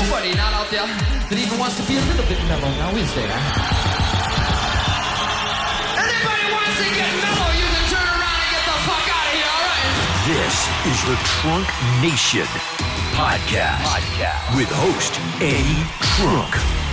nobody not out there that even wants to be a little bit mellow, now is there? Anybody wants to get mellow, you can turn around and get the fuck out of here, alright? This is the Trunk Nation podcast, podcast. with host Eddie Trunk.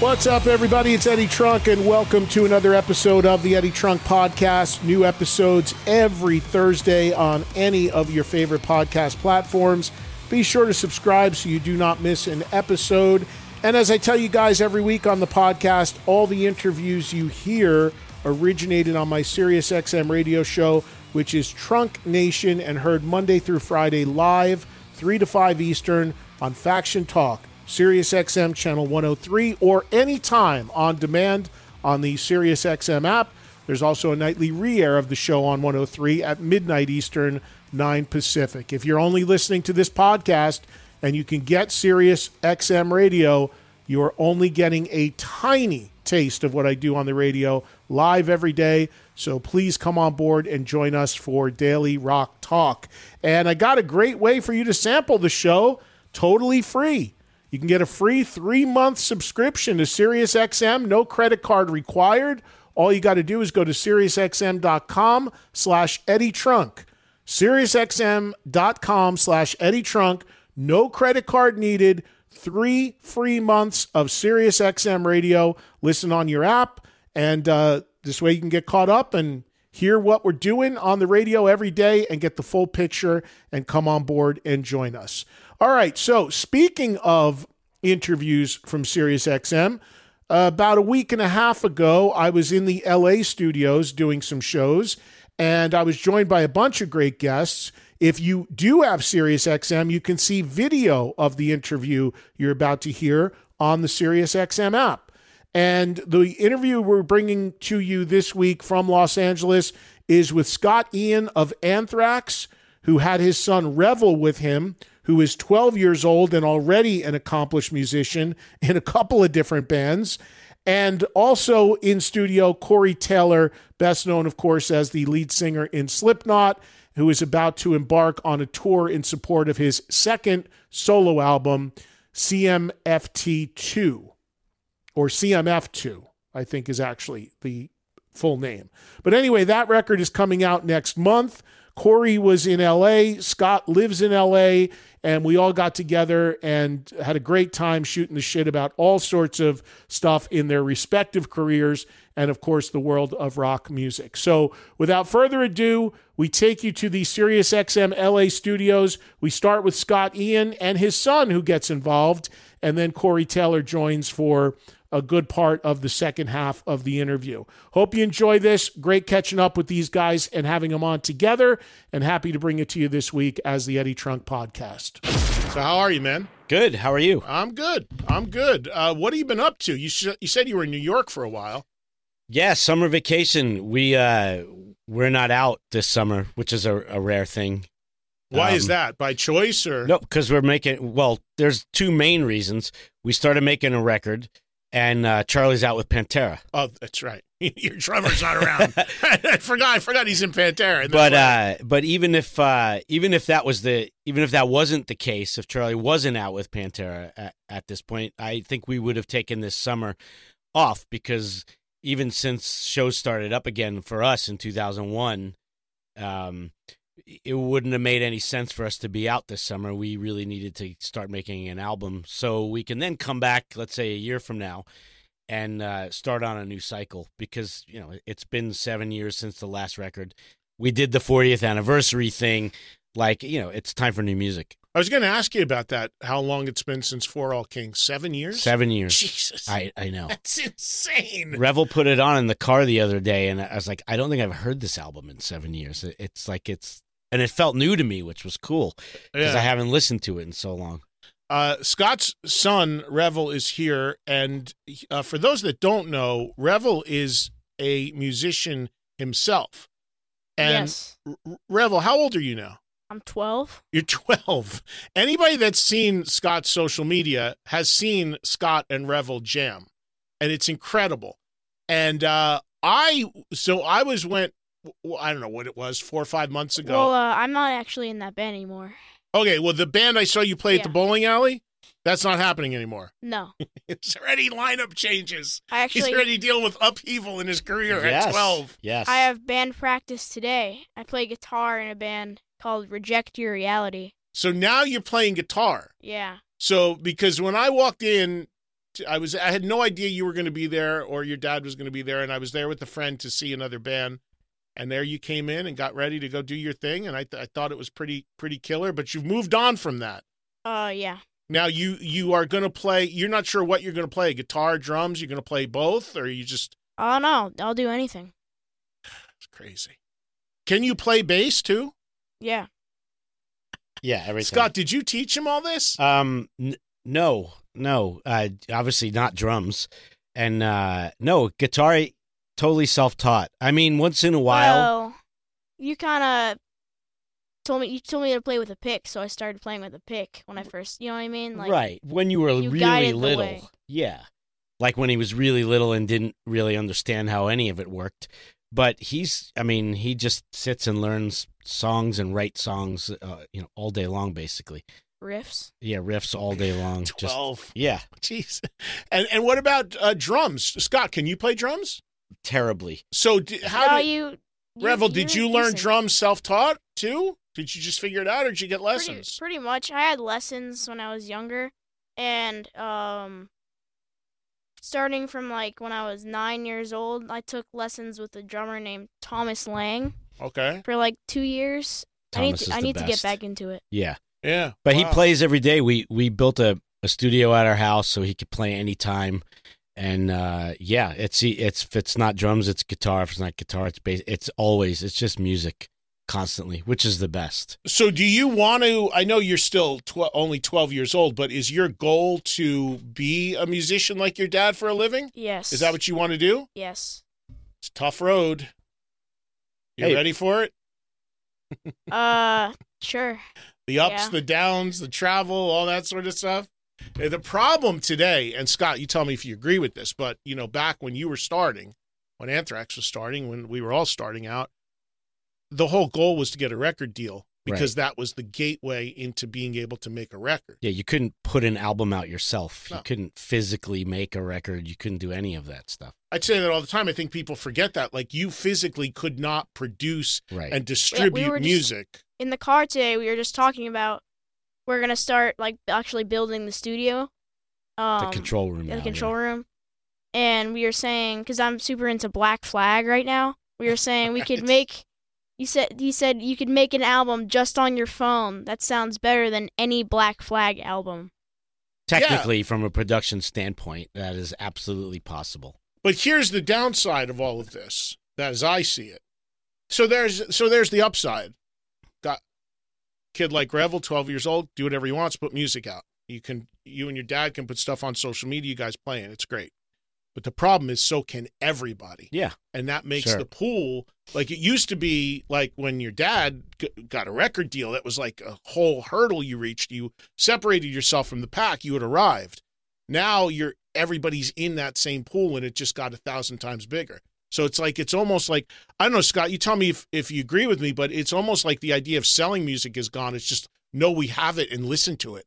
What's up, everybody? It's Eddie Trunk, and welcome to another episode of the Eddie Trunk Podcast. New episodes every Thursday on any of your favorite podcast platforms. Be sure to subscribe so you do not miss an episode. And as I tell you guys every week on the podcast, all the interviews you hear originated on my SiriusXM radio show, which is Trunk Nation, and heard Monday through Friday live, 3 to 5 Eastern, on Faction Talk. SiriusXM channel 103 or anytime on demand on the SiriusXM app. There's also a nightly re-air of the show on 103 at midnight Eastern, 9 Pacific. If you're only listening to this podcast and you can get SiriusXM radio, you are only getting a tiny taste of what I do on the radio live every day. So please come on board and join us for Daily Rock Talk. And I got a great way for you to sample the show totally free. You can get a free three month subscription to SiriusXM, no credit card required. All you got to do is go to SiriusXM.com slash Eddie Trunk. SiriusXM.com slash Eddie Trunk. No credit card needed. Three free months of SiriusXM radio. Listen on your app. And uh, this way you can get caught up and hear what we're doing on the radio every day and get the full picture and come on board and join us. All right. So, speaking of interviews from SiriusXM, uh, about a week and a half ago, I was in the LA studios doing some shows, and I was joined by a bunch of great guests. If you do have SiriusXM, you can see video of the interview you're about to hear on the SiriusXM app. And the interview we're bringing to you this week from Los Angeles is with Scott Ian of Anthrax, who had his son Revel with him who is 12 years old and already an accomplished musician in a couple of different bands. And also in studio, Corey Taylor, best known, of course, as the lead singer in Slipknot, who is about to embark on a tour in support of his second solo album, CMFT2, or CMF2, I think is actually the full name. But anyway, that record is coming out next month. Corey was in LA, Scott lives in LA, and we all got together and had a great time shooting the shit about all sorts of stuff in their respective careers and of course the world of rock music. So, without further ado, we take you to the SiriusXM LA studios. We start with Scott Ian and his son who gets involved, and then Corey Taylor joins for a good part of the second half of the interview. Hope you enjoy this. Great catching up with these guys and having them on together, and happy to bring it to you this week as the Eddie Trunk podcast. So, how are you, man? Good. How are you? I'm good. I'm good. Uh, what have you been up to? You sh- you said you were in New York for a while. Yeah, summer vacation. We uh, we're not out this summer, which is a, a rare thing. Why Um, is that? By choice or No, because we're making. Well, there's two main reasons. We started making a record, and uh, Charlie's out with Pantera. Oh, that's right. Your drummer's not around. I forgot. I forgot he's in Pantera. But uh, but even if uh, even if that was the even if that wasn't the case, if Charlie wasn't out with Pantera at, at this point, I think we would have taken this summer off because even since shows started up again for us in 2001, um, it wouldn't have made any sense for us to be out this summer. We really needed to start making an album so we can then come back, let's say a year from now, and uh, start on a new cycle because you know it's been seven years since the last record. We did the 40th anniversary thing, like you know, it's time for new music. I was going to ask you about that. How long it's been since For All Kings? Seven years. Seven years. Jesus, I I know. that's insane. Revel put it on in the car the other day, and I was like, I don't think I've heard this album in seven years. It's like it's, and it felt new to me, which was cool because Yeah. I haven't listened to it in so long. Uh, Scott's son Revel is here, and uh, for those that don't know, Revel is a musician himself. And yes. R- R- Revel, how old are you now? I'm 12. You're 12. Anybody that's seen Scott's social media has seen Scott and Revel jam, and it's incredible. And uh, I, so I was went, well, I don't know what it was, four or five months ago. Well, uh, I'm not actually in that band anymore. okay, well, the band I saw you play at the bowling alley, that's not happening anymore. No. It's already lineup changes. I actually, He's actually already dealing with upheaval in his career yes. at 12. Yes. I have band practice today. I play guitar in a band called Reject Your Reality. So now you're playing guitar. Yeah. So because when I walked in, I was I had no idea you were going to be there or your dad was going to be there, and I was there with a friend to see another band, and there you came in and got ready to go do your thing, and I th- I thought it was pretty pretty killer. But you've moved on from that. Uh yeah. Now you you are going to play. You're not sure what you're going to play: guitar, drums. You're going to play both, or you just Oh no, I'll do anything. it's crazy. Can you play bass too, Yeah. yeah, everything. Scott? Did you teach him all this? Um, n- no, no. Uh, obviously not drums, and uh, no guitar. Totally self-taught. I mean, once in a while. Well, you kind of told me you told me to play with a pick, so I started playing with a pick when I first. You know what I mean? Like right when you were you really little yeah like when he was really little and didn't really understand how any of it worked but he's i mean he just sits and learns songs and writes songs uh, you know all day long basically riffs. yeah riffs all day long just Twelve. yeah Jeez. And and what about uh, drums, Scott? Can you play drums? Terribly So d- how How did you, you Revel? Did you're you learn decent. drums self-taught too? Did you just figure it out, or did you get lessons? pretty much. I had lessons when I was younger, and um, starting from like when I was nine years old, I took lessons with a drummer named Thomas Lang Okay. for like two years. I need Thomas to, is I the need to get back into it. yeah Yeah. but he plays every day we we built a, a studio at our house so he could play anytime and uh yeah it's it's if it's not drums it's guitar if it's not guitar it's bass it's always it's just music constantly which is the best So, do you want to? I know you're still tw- only 12 years old, but is your goal to be a musician like your dad for a living? Yes. Is that what you want to do? Yes. It's a tough road. You Hey. ready for it? Uh, sure. The ups, Yeah. the downs, the travel, all that sort of stuff. Uh, The problem today, and Scott, you tell me if you agree with this, but you know, back when you were starting, when Anthrax was starting, when we were all starting out, the whole goal was to get a record deal because that was the gateway into being able to make a record. yeah you couldn't put an album out yourself No. you couldn't physically make a record you couldn't do any of that stuff I'd say that all the time. I think people forget that. Like you physically could not produce right and distribute were just- music. In the car today, we were just talking about we're gonna start like actually building the studio. Um, the control room yeah, the now, control room. And we were saying, because I'm super into Black Flag right now, we were saying we could make. You said you said you could make an album just on your phone. That sounds better than any Black Flag album. technically from a production standpoint that is absolutely possible But here's the downside of all of this, as I see it. So there's so there's the upside. Kid like Revel, 12 years old, do whatever he wants, put music out. You can you and your dad can put stuff on social media, you guys playing. It's great. But the problem is so can everybody. yeah And that makes Sure. the pool like it used to be like when your dad got a record deal, that was like a whole hurdle you reached. You separated yourself from the pack, you had arrived. Now you're everybody's in that same pool and it just got a thousand times bigger. So it's like it's almost like I don't know, Scott. You tell me if if you agree with me, but it's almost like the idea of selling music is gone. It's just no, we have it and listen to it.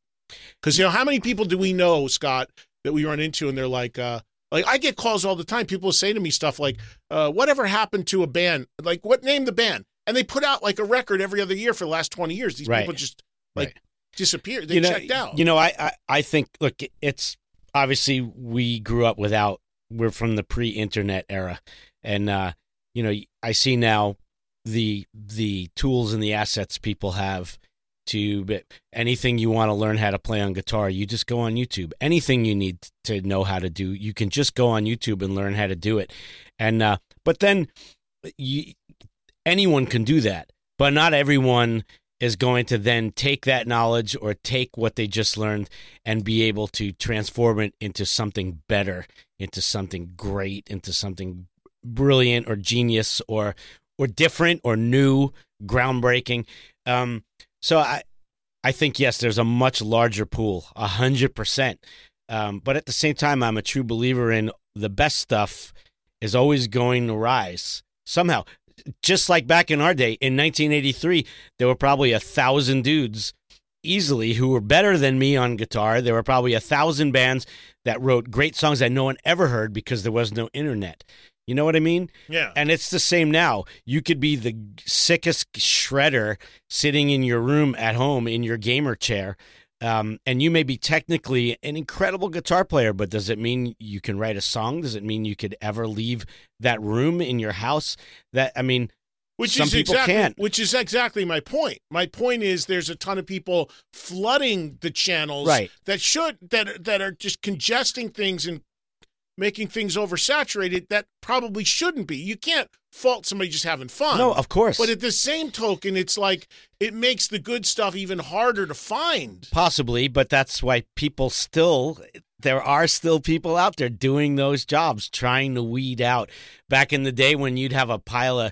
Because you know, how many people do we know, Scott, that we run into and they're like, uh, like I get calls all the time. People say to me stuff like, uh, "Whatever happened to a band? Like, what name the band?" And they put out like a record every other year for the last twenty years. These Right. people just like Right. disappeared. They you know, checked out. You know, I, I, I think look, it's obviously we grew up without. We're from the pre-internet era, and uh, you know, I see now the the tools and the assets people have to anything you want to learn how to play on guitar you just go on youtube. Anything you need to know how to do you can just go on youtube and learn how to do it. And uh but then you anyone can do that but not everyone is going to then take that knowledge or take what they just learned and be able to transform it into something better into something great into something brilliant or genius or or different or new groundbreaking. Um so i i think yes there's a much larger pool a hundred percent. Um but at the same time i'm a true believer in the best stuff is always going to rise somehow. Just like back in our day in 1983 there were probably a thousand dudes easily who were better than me on guitar. There were probably a thousand bands that wrote great songs that no one ever heard because there was no internet you know what I mean? Yeah. And it's the same now. You could be the sickest shredder sitting in your room at home in your gamer chair. Um, and you may be technically an incredible guitar player, but does it mean you can write a song? Does it mean you could ever leave that room in your house? That I mean, Which some is people exactly, can't. Which is exactly my point. My point is there's a ton of people flooding the channels Right. that should that that are just congesting things and making things oversaturated that probably shouldn't be. You can't fault somebody just having fun. No, of course. But at the same token, it's like it makes the good stuff even harder to find. Possibly, but that's why people still there are still people out there doing those jobs, trying to weed out. Back in the day when you'd have a pile of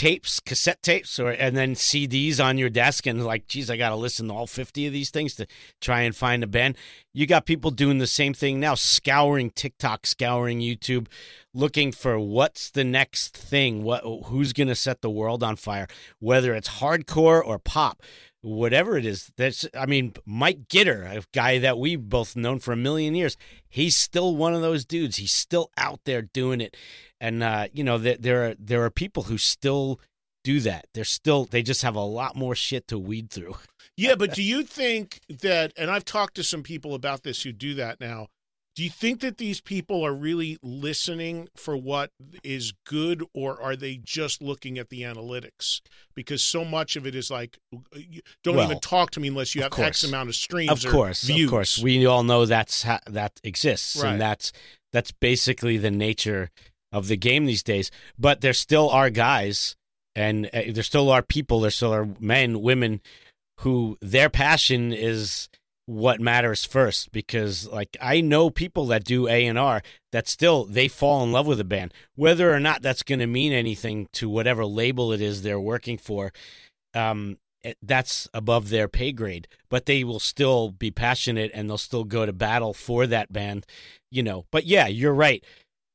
tapes, cassette tapes, or and then CDs on your desk, and like, geez, I got to listen to all fifty of these things to try and find a band. You got people doing the same thing now, scouring TikTok, scouring YouTube, looking for what's the next thing, what who's going to set the world on fire, whether it's hardcore or pop whatever it is that's i mean mike gitter a guy that we've both known for a million years he's still one of those dudes. He's still out there doing it. And uh you know there, there are there are people who still do that. They're still they just have a lot more shit to weed through. Yeah, but do you think that, and I've talked to some people about this who do that now, do you think that these people are really listening for what is good, or are they just looking at the analytics? Because so much of it is like, don't Well, even talk to me unless you have course. X amount of streams of or course views. of course we all know that's ha- that exists Right. and that's that's basically the nature of the game these days but there still are guys and uh, there still are people there still are men women who their passion is what matters first because like i know people that do a&r that still they fall in love with a band. Whether or not that's going to mean anything to whatever label it is they're working for um that's above their pay grade. But they will still be passionate and they'll still go to battle for that band you know. But yeah you're right.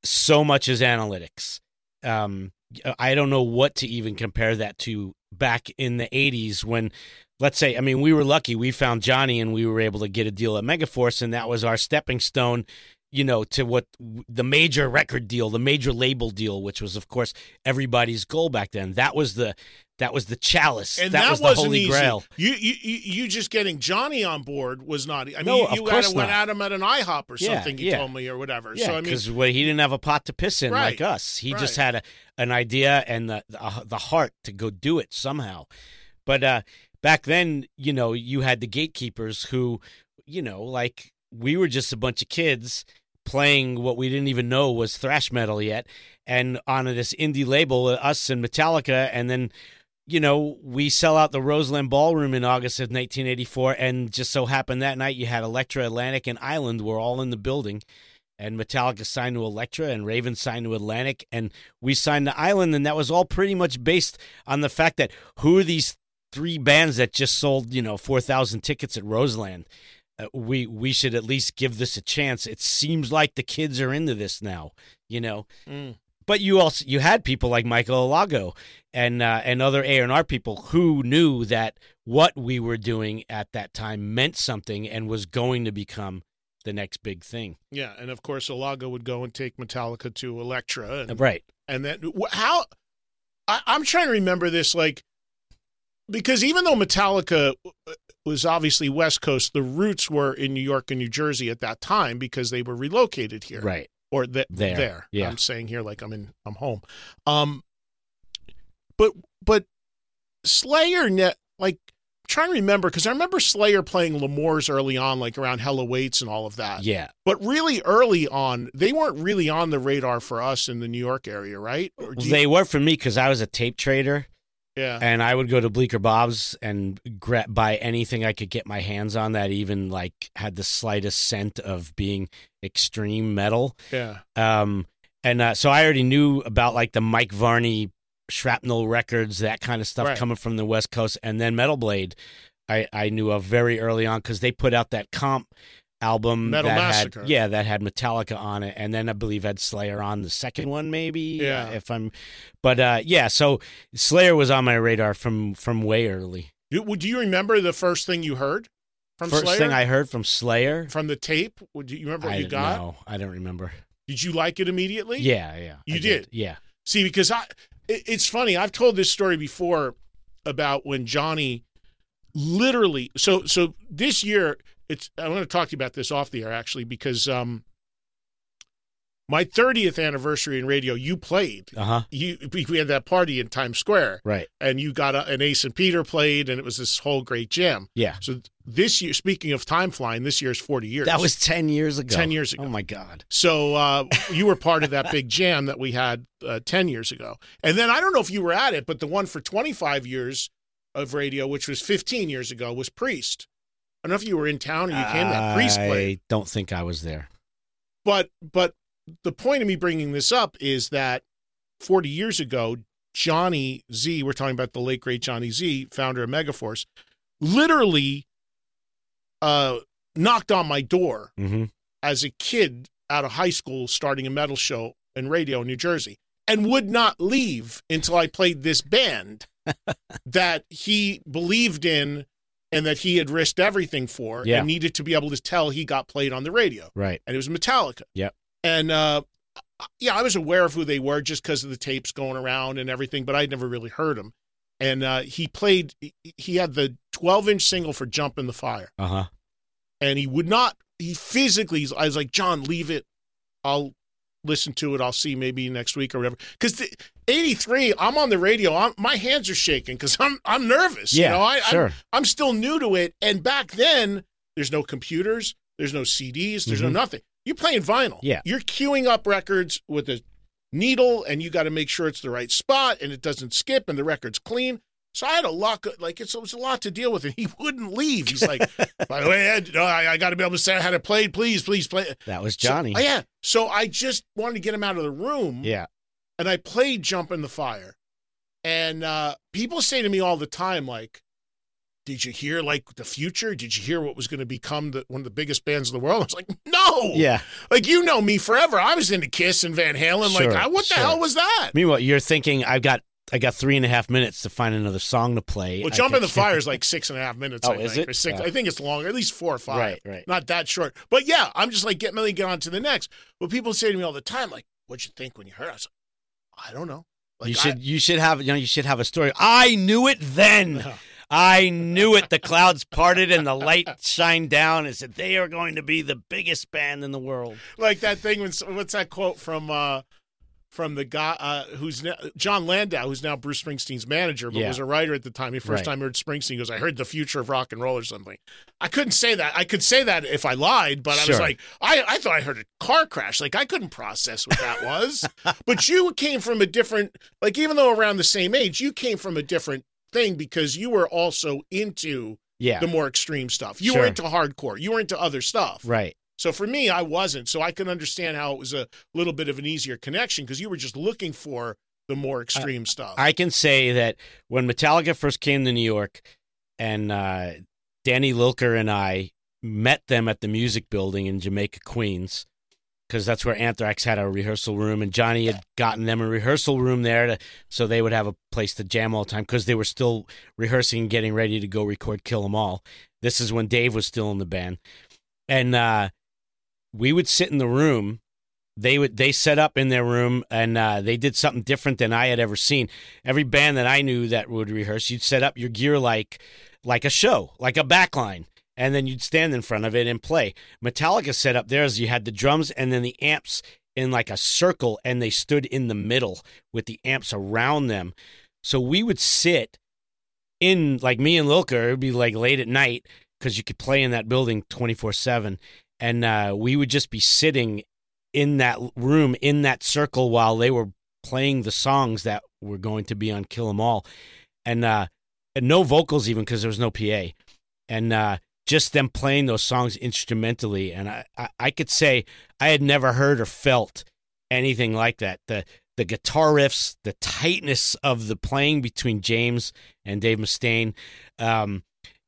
So much is analytics. Um i don't know what to even compare that to back in the 80s when let's say i mean we were lucky we found johnny and we were able to get a deal at megaforce and that was our stepping stone you know to what the major record deal the major label deal which was of course everybody's goal back then that was the that was the chalice And that, that, was the holy easy. grail You, you you you just getting Johnny on board was not. I mean, No, you, you went at him at an IHOP or Yeah, something. You yeah. told me or whatever. Yeah, so I mean, because well, he didn't have a pot to piss in Right, like us. He just had a, an idea and the, the the heart to go do it somehow. But uh, back then, you know, you had the gatekeepers who, you know, like we were just a bunch of kids playing what we didn't even know was thrash metal yet, and on this indie label, uh, us and Metallica, and then. You know, we sell out the Roseland Ballroom in August of 1984, and just so happened that night you had Elektra, Atlantic, and Island were all in the building and Metallica signed to Elektra, and Raven signed to Atlantic, and we signed to Island, and that was all pretty much based on the fact that who are these three bands that just sold you know four thousand tickets at Roseland? uh, we we should at least give this a chance. It seems like the kids are into this now, you know. Mm. But you also you had people like Michael Alago and uh, and other A and R people who knew that what we were doing at that time meant something and was going to become the next big thing. Yeah, and of course, Alago would go and take Metallica to Elektra, and, Right. and then how? I, I'm trying to remember this, like because even though Metallica uh, was obviously West Coast, the roots were in New York and New Jersey at that time because they were relocated here, Right. Or th- There, there. yeah. I'm saying here like I'm in, I'm home. Um, but but Slayer, ne- like I'm trying to remember because I remember Slayer playing L'Amour's early on, like around Hell Awaits and all of that. Yeah. But really early on, they weren't really on the radar for us in the New York area, right? You- They were for me because I was a tape trader. Yeah. And I would go to Bleecker Bob's and buy anything I could get my hands on that even like had the slightest scent of being extreme metal. Yeah. Um, and uh, so I already knew about like the Mike Varney shrapnel records, that kind of stuff Right. coming from the West Coast, and then Metal Blade. I, I knew of very early on because they put out that comp album Metal that Massacre. had yeah that had Metallica on it, and then I believe had Slayer on the second one maybe Yeah. uh, if I'm, but uh, yeah so Slayer was on my radar from from way early. Do, do you remember the first thing you heard from First Slayer? thing I heard from Slayer, from the tape. Would you remember what I you got? no, I don't remember. Did you like it immediately? Yeah, yeah, You I did? Yeah, See, because I, it, it's funny. I've told this story before about when Johnny literally. So, so this year, it's. I want to talk to you about this off the air actually because um, my 30th anniversary in radio, you played. uh huh, You we we had that party in Times Square, right, and you got a, an Ace and Peter played, and it was this whole great jam. yeah. So this year, speaking of time flying, this year's 40 years. That was ten years ago. 10 years ago. Oh my god. So uh, you were part of that big jam that we had uh, 10 years ago. And then I don't know if you were at it, but the one for 25 years of radio, which was 15 years ago, was Priest. I don't know if you were in town or you came. That Priest played. I don't think I was there. But but the point of me bringing this up is that 40 years ago, Johnny Z, we're talking about the late great Johnny Z, founder of Megaforce, literally uh, knocked on my door Mm-hmm. as a kid out of high school starting a metal show in radio in New Jersey and would not leave until I played this band that he believed in and that he had risked everything for Yeah. and needed to be able to tell he got played on the radio. Right. And it was Metallica. Yep. And uh, yeah, I was aware of who they were just because of the tapes going around and everything, but I'd never really heard them. And uh, he played, he- had the 12 inch single for Jump in the Fire Uh huh. and he would not he physically i was like john leave it i'll listen to it. I'll see maybe next week or whatever. Because 83 i'm on the radio. I'm, my hands are shaking because i'm i'm nervous Yeah, you know? I, sure. I'm, I'm still new to it. And back then there's no computers there's no cds there's no Mhm. nothing. You're playing vinyl. Yeah. you're queuing up records with a needle and you got to make sure it's the right spot and it doesn't skip and the record's clean so I had a lot, like it's, it was a lot to deal with, and he wouldn't leave. He's like, "By the way, Ed, I, I got to be able to say how to play. Please, please play." That was So- Johnny. oh, yeah. So I just wanted to get him out of the room. yeah. And I played "Jump in the Fire," and uh, people say to me all the time, like, "Did you hear like the future? Did you hear what was going to become the, one of the biggest bands in the world?" I was like, "No." Yeah. Like you know me forever. I was into Kiss and Van Halen. Sure, like, I, what the sure. hell was that? Meanwhile, you're thinking I've got I got three and a half minutes to find another song to play. Well, I Jump in the Fire is like six and a half minutes. Oh, I is think, it? Or six. Oh. I think it's longer, at least four or five. Right, right. Not that short. But yeah, I'm just like getting ready to get on to the next. But people say to me all the time, like, "What'd you think when you heard?" it? I was like, "I don't know." Like, you I- should you should have you know you should have a story. I knew it then. Yeah. I knew it. The clouds parted and the light shined down and said they are going to be the biggest band in the world. like that thing. When what's that quote from? uh from the guy uh, who's now, Jon Landau, who's now Bruce Springsteen's manager, but Yeah. was a writer at the time. The first Right. time I heard Springsteen, he goes, "I heard the future of rock and roll or something." I couldn't say that. I could say that if I lied, but I was like, I, I thought I heard a car crash. Like I couldn't process what that was. but you came from a different, like even though around the same age, you came from a different thing because you were also into Yeah. the more extreme stuff. You Sure. were into hardcore. You were into other stuff. Right. So for me, I wasn't. So I can understand how it was a little bit of an easier connection because you were just looking for the more extreme stuff. I can say that when Metallica first came to New York and uh, Danny Lilker and I met them at the Music Building in Jamaica, Queens, because that's where Anthrax had a rehearsal room, and Johnny had gotten them a rehearsal room there, to, so they would have a place to jam all the time because they were still rehearsing and getting ready to go record Kill 'Em All. This is when Dave was still in the band, and uh, we would sit in the room. They would they set up in their room and uh, they did something different than I had ever seen. Every band that I knew that would rehearse, you'd set up your gear like like a show, like a backline and then you'd stand in front of it and play. Metallica set up theirs. You had the drums and then the amps in like a circle, and they stood in the middle with the amps around them. So we would sit in, like me and Lilker, it would be like late at night because you could play in that building 24 7. And uh, we would just be sitting in that room, in that circle, while they were playing the songs that were going to be on Kill 'Em All. And, uh, and no vocals even because there was no PA. And uh, just them playing those songs instrumentally. And I, I, I, could say I had never heard or felt anything like that. The the guitar riffs, the tightness of the playing between James and Dave Mustaine, um,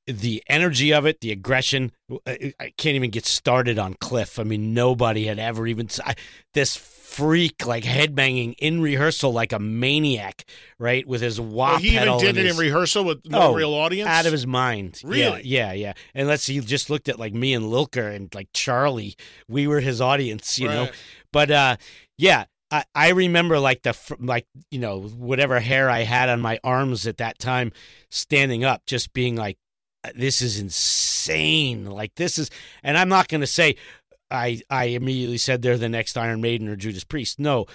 the energy of it, the aggression. I can't even get started on Cliff. I mean, nobody had ever even I, this freak like headbanging in rehearsal like a maniac, right? With his wah well, he pedal. even did it his, in rehearsal with no oh, real audience. Out of his mind. Really? Yeah, yeah, yeah. And let's he just looked at like me and Lilker and like Charlie. We were his audience, you right. know. But uh, yeah, I, I remember like the like you know whatever hair I had on my arms at that time, standing up, just being like, this is insane. Like this is, and I'm not going to say I I immediately said they're the next Iron Maiden or Judas Priest. No,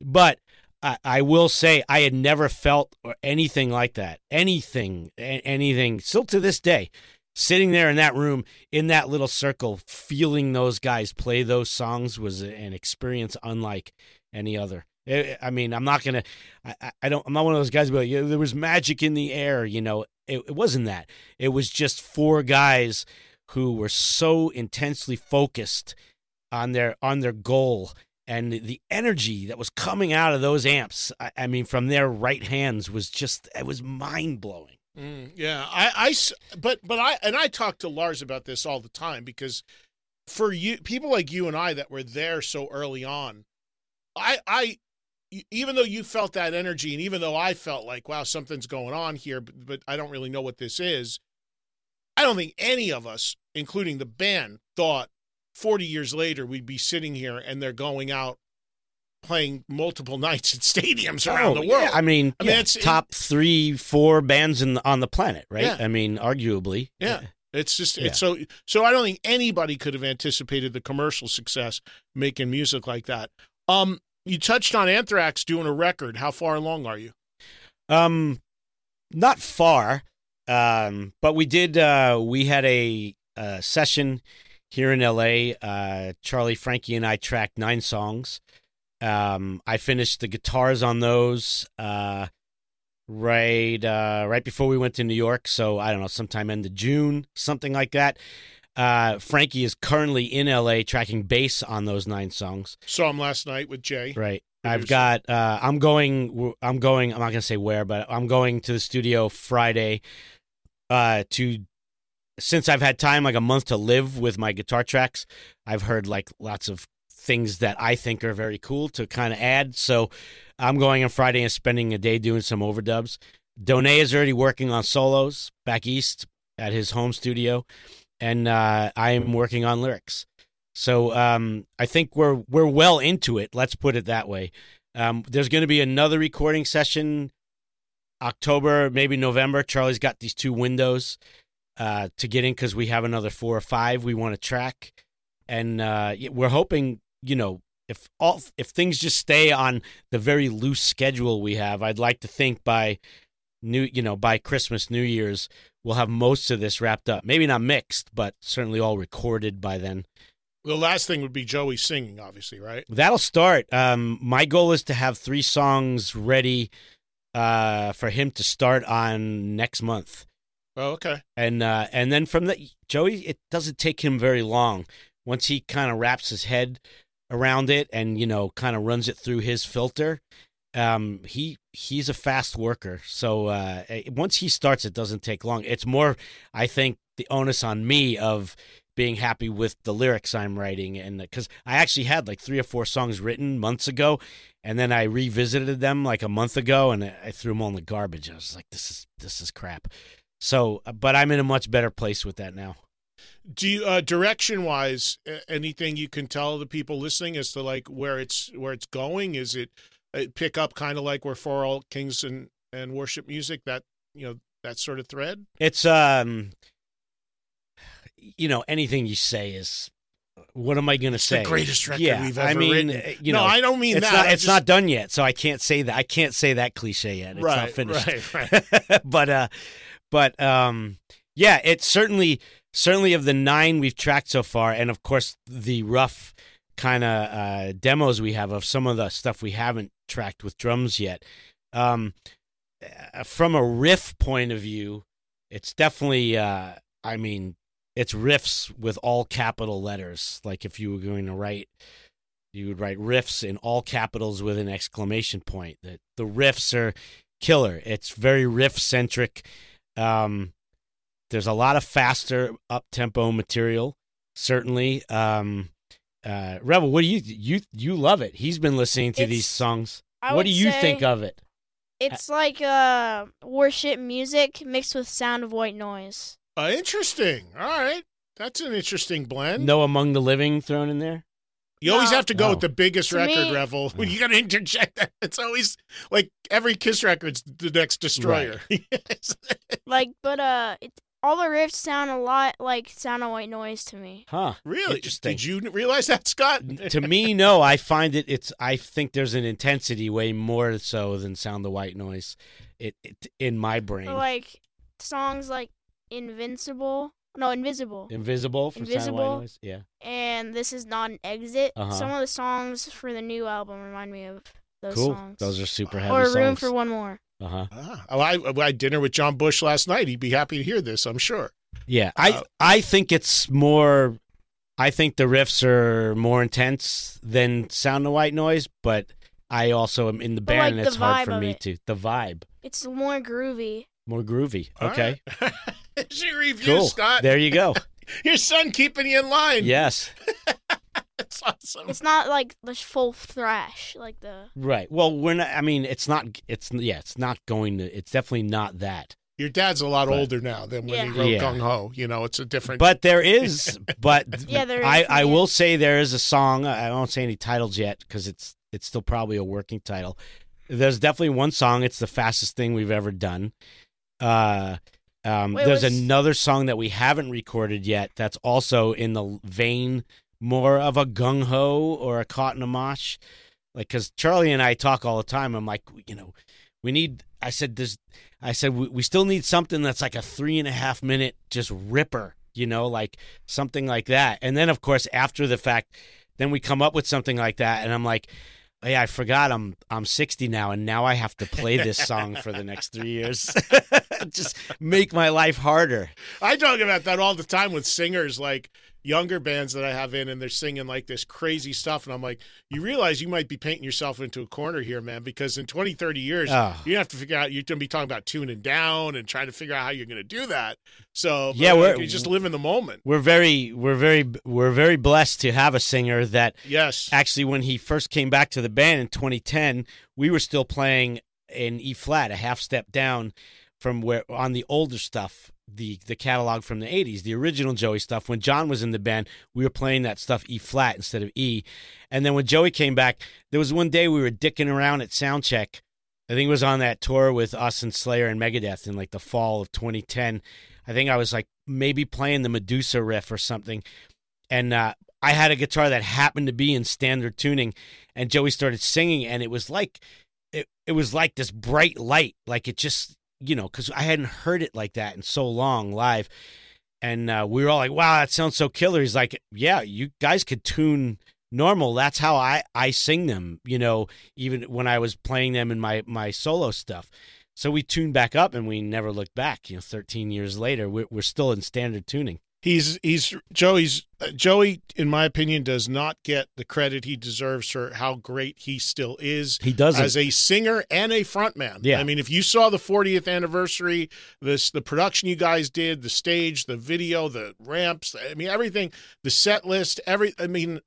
but I, I will say I had never felt anything like that. Anything, anything. Still to this day, sitting there in that room in that little circle, feeling those guys play those songs was an experience unlike any other. I mean, I'm not gonna. I, I don't. I'm not one of those guys. But there was magic in the air. You know, it, it wasn't that. It was just four guys who were so intensely focused on their on their goal and the energy that was coming out of those amps. I, I mean, from their right hands was just it was mind blowing. Mm, yeah, I, I, but but I and I talk to Lars about this all the time because for you people like you and I that were there so early on, I I even though you felt that energy and even though I felt like wow something's going on here but, but I don't really know what this is I don't think any of us including the band thought 40 years later we'd be sitting here and they're going out playing multiple nights at stadiums around oh, the world yeah. I mean, I mean yeah, top 3 4 bands in the, on the planet, right? Yeah. I mean, arguably. yeah. It's just it's so so I don't think anybody could have anticipated the commercial success making music like that. Um you touched on Anthrax doing a record. How far along are you? Um, not far. Um, but we did. Uh, we had a, uh session here in L.A. Uh, Charlie, Frankie, and I tracked nine songs. Um, I finished the guitars on those. Uh, right, uh, right before we went to New York. So I don't know, sometime end of June, something like that. Uh, Frankie is currently in LA tracking bass on those nine songs. Saw him last night with Jay. Right. I've got. Uh, I'm going. I'm going. I'm not gonna say where, but I'm going to the studio Friday. Uh, to since I've had time, like a month to live with my guitar tracks, I've heard like lots of things that I think are very cool to kind of add. So I'm going on Friday and spending a day doing some overdubs. Donais is already working on solos back east at his home studio, and uh, I am working on lyrics. So um, I think we're we're well into it. Let's put it that way. Um, there's going to be another recording session, October, maybe November. Charlie's got these two windows uh, to get in because we have another four or five we want to track, and uh, we're hoping, you know, if all if things just stay on the very loose schedule we have, I'd like to think by new, you know, by Christmas, New Year's, we'll have most of this wrapped up. Maybe not mixed, but certainly all recorded by then. The last thing would be Joey singing, obviously, right? That'll start. Um, my goal is to have three songs ready uh, for him to start on next month, Oh, okay. and uh, and then from the Joey, it doesn't take him very long. Once he kind of wraps his head around it and you know kind of runs it through his filter, um, he he's a fast worker. So uh, once he starts, it doesn't take long. It's more, I think, the onus on me of being happy with the lyrics I'm writing, and because I actually had like three or four songs written months ago, and then I revisited them like a month ago, and I threw them all in the garbage. I was like, "This is this is crap." So, uh, but I'm in a much better place with that now. Do you uh, direction wise, anything you can tell the people listening as to like where it's where it's going? Is it pick up kind of like where for all kings and and worship music that you know that sort of thread? It's um, you know, anything you say is. What am I going to say? the greatest record yeah, we've I ever mean, written. uh, You No, know, I don't mean it's that. Not, it's just- not done yet, so I can't say that. I can't say that cliche yet. It's right, not finished. right, right. but uh, but um, yeah, it's certainly certainly of the nine we've tracked so far, and of course the rough kind of uh, demos we have of some of the stuff we haven't tracked with drums yet. Um, uh, from a riff point of view, it's definitely. Uh, I mean, it's riffs with all capital letters. Like if you were going to write, you would write riffs in all capitals with an exclamation point. That the riffs are killer. It's very riff centric. Um, there's a lot of faster up tempo material. Certainly. Um, uh, Revel, what do you you you love it? He's been listening to these songs. I what do you think of it? It's like uh worship music mixed with sound of white noise. Uh, interesting. All right, that's an interesting blend. No Among the Living thrown in there. You always have to go Oh. with the biggest To record, me- Revel. When you got to interject that, it's always like every Kiss record's the next Destroyer. Yes. Like, but uh, it, all the riffs sound a lot like sound of white noise to me. Huh. really? Interesting. Did you realize that, Scott? to me, no. I find it. It's. I think there's an intensity way more so than sound the white noise. It, it in my brain. But, like songs like Invincible, no Invisible, Invisible from sound the white Invisible. noise. Yeah. and this is not an exit. Uh-huh. Some of the songs for the new album remind me of those Cool. songs. Those are super heavy or songs. Room for One More. Uh huh. Ah, oh, I, I had dinner with John Bush last night. He'd be happy to hear this, I'm sure. Yeah. I Uh, I think it's more. I think the riffs are more intense than sound the white noise, but I also am in the band, like, and it's hard for me it. to the vibe It's more groovy. more groovy. Okay. right. It's your review, Cool. Scott. There you go. Your son keeping you in line. yes. That's awesome. It's not like the full thrash, like the Right. Well, we're not. I mean, it's not. It's yeah. It's not going to. It's definitely not that. Your dad's a lot But- older now than when he Yeah. wrote Yeah. Gung Ho. You know, it's a different. But there is. But Yeah, there is, I I will say there is a song. I won't say any titles yet because it's it's still probably a working title. There's definitely one song. It's the fastest thing we've ever done. Uh, um, Wait, there's was- another song that we haven't recorded yet. That's also in the vein more of a gung ho or a caught in a mosh. Like, because Charlie and I talk all the time. I'm like, you know, we need. I said, this. I said we, we still need something that's like a three and a half minute just ripper. You know, like something like that. And then, of course, after the fact, then we come up with something like that, and I'm like. Hey, I forgot I'm I'm 60 now, and now I have to play this song for the next three years. Just make my life harder. I talk about that all the time with singers, like younger bands that I have in, and they're singing like this crazy stuff. And I'm like, you realize you might be painting yourself into a corner here, man, because in 20, 30 years, Oh. you have to figure out, you're going to be talking about tuning down and trying to figure out how you're going to do that. So, Yeah, we're- you just live in the moment. We're very we're very we're very blessed to have a singer that Yes. actually when he first came back to the band in 2010, we were still playing in E flat, a half step down from where on the older stuff, the the catalog from the 80s, the original Joey stuff. When John was in the band, we were playing that stuff E flat instead of E. And then when Joey came back, there was one day we were dicking around at soundcheck. I think it was on that tour with us and Slayer and Megadeth in like the fall of 2010. I think I was like maybe playing the Medusa riff or something. And uh, I had a guitar that happened to be in standard tuning, and Joey started singing, and it was like it, it was like this bright light, like it just you know, because I hadn't heard it like that in so long live, and uh, we were all like, "Wow, that sounds so killer." He's like, "Yeah, you guys could tune normal. That's how I I sing them, you know, even when I was playing them in my my solo stuff." So we tuned back up, and we never looked back. You know, 13 years later, we're, we're still in standard tuning. He's he's Joey's uh, Joey, in my opinion, does not get the credit he deserves for how great he still is. He doesn't. as a singer and a frontman. Yeah. I mean, if you saw the 40th anniversary, this the production you guys did, the stage, the video, the ramps, I mean everything, the set list, every. I mean,